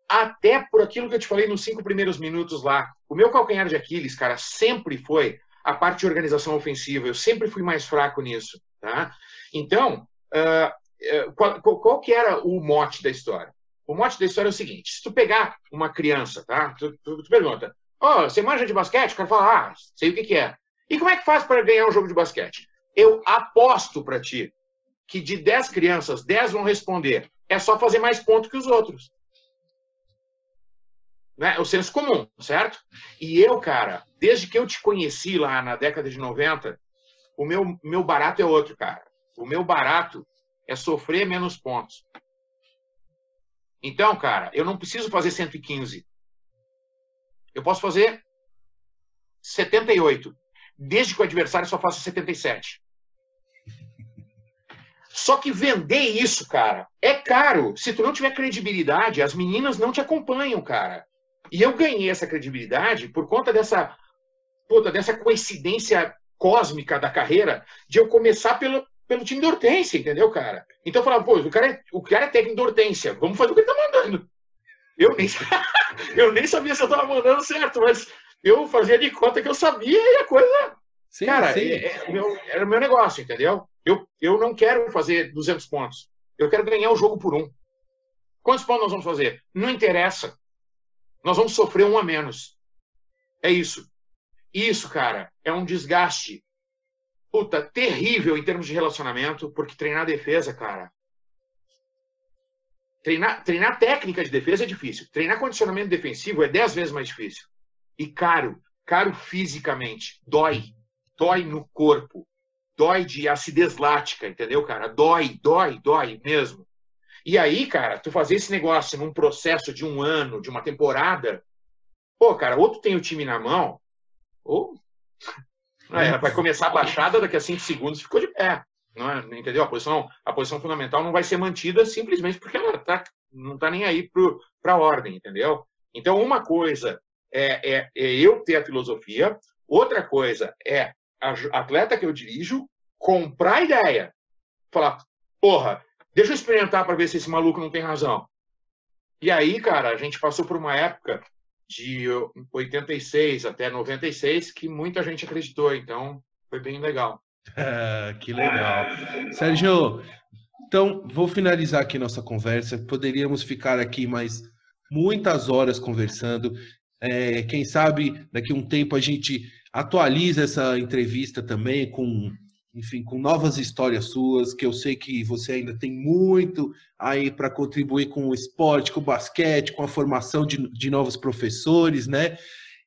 Até por aquilo que eu te falei nos cinco primeiros minutos lá. O meu calcanhar de Aquiles, cara, sempre foi a parte de organização ofensiva. Eu sempre fui mais fraco nisso, tá? Então, uh, qual, qual, que era o mote da história? O mote da história é o seguinte: se tu pegar uma criança, tá? Tu, tu, tu pergunta, oh, você manja de basquete? O cara fala, ah, sei o que, que é. E como é que faz para ganhar um jogo de basquete? Eu aposto para ti que de 10 crianças, 10 vão responder. É só fazer mais ponto que os outros. Né? É o senso comum, certo? E eu, cara, desde que eu te conheci lá na década de 90, o meu, meu barato é outro, cara. O meu barato é sofrer menos pontos. Então, cara, eu não preciso fazer 115. Eu posso fazer 78, desde que o adversário só faça 77. Só que vender isso, cara, é caro. Se tu não tiver credibilidade, as meninas não te acompanham, cara. E eu ganhei essa credibilidade por conta dessa, puta, dessa coincidência cósmica da carreira de eu começar pelo, pelo time da Hortência, entendeu, cara? Então eu falava, pô, o cara, é, o cara é técnico da Hortência, vamos fazer o que ele tá mandando. Eu nem, <laughs> eu nem sabia se eu tava mandando certo, mas eu fazia de conta que eu sabia e a coisa. Sim, cara, sim. É, é, meu, era o meu negócio, entendeu? Eu, eu não quero fazer 200 pontos. Eu quero ganhar o jogo por um. Quantos pontos nós vamos fazer? Não interessa. Nós vamos sofrer um a menos. É isso. Isso, cara, é um desgaste puta, terrível em termos de relacionamento, porque treinar defesa, cara. Treinar, treinar técnica de defesa é difícil. Treinar condicionamento defensivo é dez vezes mais difícil. E caro, caro fisicamente. Dói. Dói no corpo. Dói de acidez lática, entendeu, cara? Dói, dói, dói mesmo. E aí, cara, tu fazer esse negócio num processo de um ano, de uma temporada, pô, cara, ou tu tem o time na mão, ou é, vai começar a baixada, daqui a cinco segundos ficou de pé. Não é? Entendeu? A posição, a posição fundamental não vai ser mantida simplesmente porque ela tá, não está nem aí para a ordem, entendeu? Então, uma coisa é, é, é, eu ter a filosofia, outra coisa é a atleta que eu dirijo comprar a ideia. Falar, porra, deixa eu experimentar para ver se esse maluco não tem razão. E aí, cara, a gente passou por uma época de 86 até 96 que muita gente acreditou, então foi bem legal. <laughs> que legal. Sérgio, então vou finalizar aqui nossa conversa. Poderíamos ficar aqui mais muitas horas conversando. É, quem sabe daqui a um tempo a gente atualiza essa entrevista também com enfim, com novas histórias suas, que eu sei que você ainda tem muito aí para contribuir com o esporte, com o basquete, com a formação de, de novos professores, né?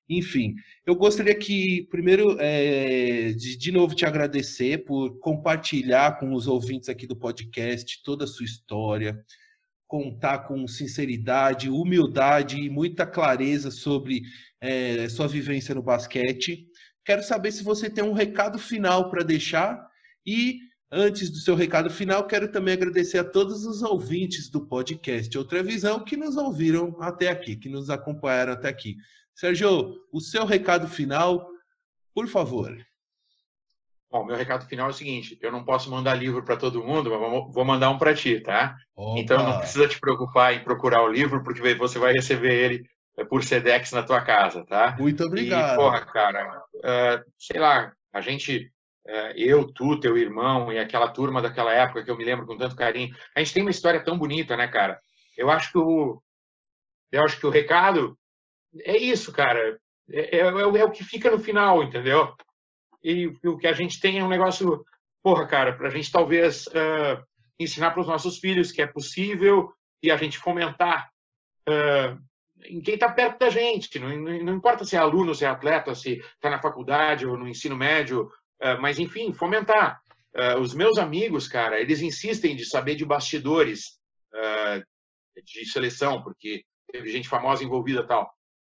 Enfim, eu gostaria que, primeiro, é, de, de novo te agradecer por compartilhar com os ouvintes aqui do podcast toda a sua história, contar com sinceridade, humildade e muita clareza sobre é, sua vivência no basquete. Quero saber se você tem um recado final para deixar e antes do seu recado final, quero também agradecer a todos os ouvintes do podcast Outra Visão que nos ouviram até aqui, que nos acompanharam até aqui. Sérgio, o seu recado final, por favor. Bom, meu recado final é o seguinte: eu não posso mandar livro para todo mundo, mas vou mandar um para ti, tá? Opa. Então não precisa te preocupar em procurar o livro, porque você vai receber ele é por Sedex na tua casa, tá? Muito obrigado. E, porra, cara, uh, sei lá, a gente, uh, eu, tu, teu irmão e aquela turma daquela época que eu me lembro com tanto carinho, a gente tem uma história tão bonita, né, cara? Eu acho que o, eu acho que o recado é isso, cara. É, é, é, é o que fica no final, entendeu? E o que a gente tem é um negócio, porra, cara, para a gente talvez uh, ensinar para os nossos filhos que é possível e a gente fomentar em quem está perto da gente. Não, não, importa se é aluno, se é atleta, se está na faculdade ou no ensino médio, uh, mas enfim, fomentar. Uh, os meus amigos, cara, eles insistem de saber de bastidores uh, de seleção, porque teve gente famosa envolvida tal.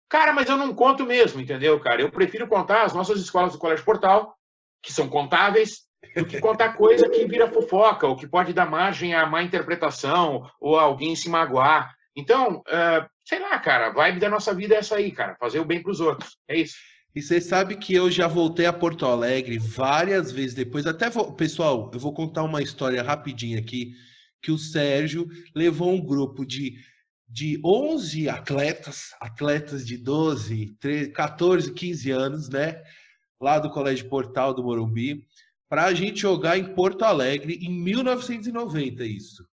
Cara, mas eu não conto mesmo, entendeu, cara? Eu prefiro contar as nossas escolas do Colégio Portal, que são contáveis, do que contar coisa que vira fofoca, ou que pode dar margem a má interpretação, ou alguém se magoar. Então, uh, sei lá, cara, a vibe da nossa vida é essa aí, cara, fazer o bem para os outros. É isso. E você sabe que eu já voltei a Porto Alegre várias vezes depois. Até vou... pessoal, eu vou contar uma história rapidinha aqui que o Sérgio levou um grupo de de 11 atletas, atletas de 12, 13, 14, 15 anos, né, lá do Colégio Portal do Morumbi, para a gente jogar em Porto Alegre em 1990 isso.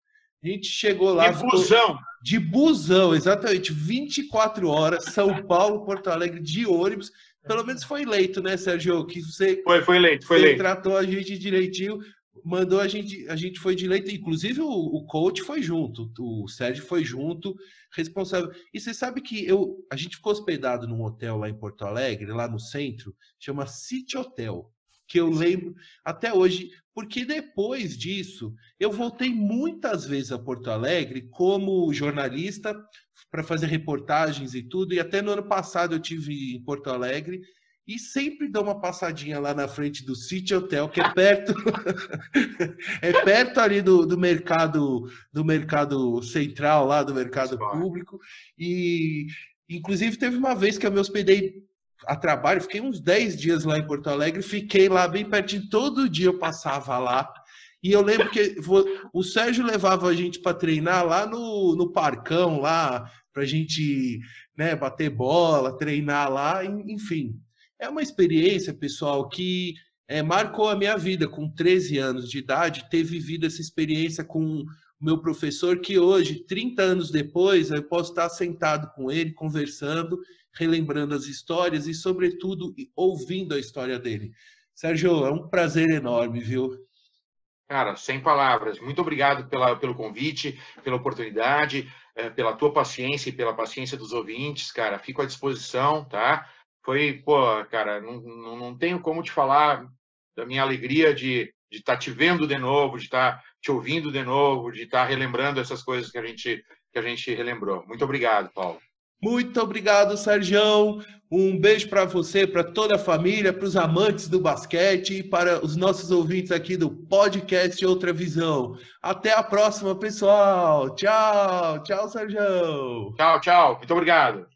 A gente chegou lá. De busão. De busão, exatamente. 24 horas, São Paulo, Porto Alegre, de ônibus. Pelo menos foi eleito, né, Sérgio? Que você, foi, foi eleito, foi eleito. tratou a gente direitinho, mandou a gente, a gente foi de eleito. Inclusive, o, o coach foi junto, o Sérgio foi junto, responsável. E você sabe que eu, a gente ficou hospedado num hotel lá em Porto Alegre, lá no centro, chama City Hotel que eu lembro até hoje, porque depois disso eu voltei muitas vezes a Porto Alegre como jornalista para fazer reportagens e tudo, e até no ano passado eu tive em Porto Alegre e sempre dou uma passadinha lá na frente do City Hotel, que é perto <laughs> é perto ali do, do mercado do mercado central lá do mercado público e inclusive teve uma vez que eu me hospedei a trabalho, fiquei uns 10 dias lá em Porto Alegre, fiquei lá bem pertinho, todo dia eu passava lá. E eu lembro que o Sérgio levava a gente para treinar lá no, no parcão, lá, para a gente né, bater bola, treinar lá, enfim. É uma experiência, pessoal, que é, marcou a minha vida. Com 13 anos de idade, ter vivido essa experiência com o meu professor, que hoje, 30 anos depois, eu posso estar sentado com ele, conversando relembrando as histórias e, sobretudo, ouvindo a história dele. Sérgio, é um prazer enorme, viu? Cara, sem palavras. Muito obrigado pela, pelo convite, pela oportunidade, é, pela tua paciência e pela paciência dos ouvintes, cara. Fico à disposição, tá? Foi, pô, cara, não, não, não tenho como te falar da minha alegria de estar tá te vendo de novo, de estar tá te ouvindo de novo, de estar tá relembrando essas coisas que a gente que a gente relembrou. Muito obrigado, Paulo. Muito obrigado, Sérgio. Um beijo para você, para toda a família, para os amantes do basquete e para os nossos ouvintes aqui do podcast Outra Visão. Até a próxima, pessoal. Tchau. Tchau, Sérgio. Tchau, tchau. Muito obrigado.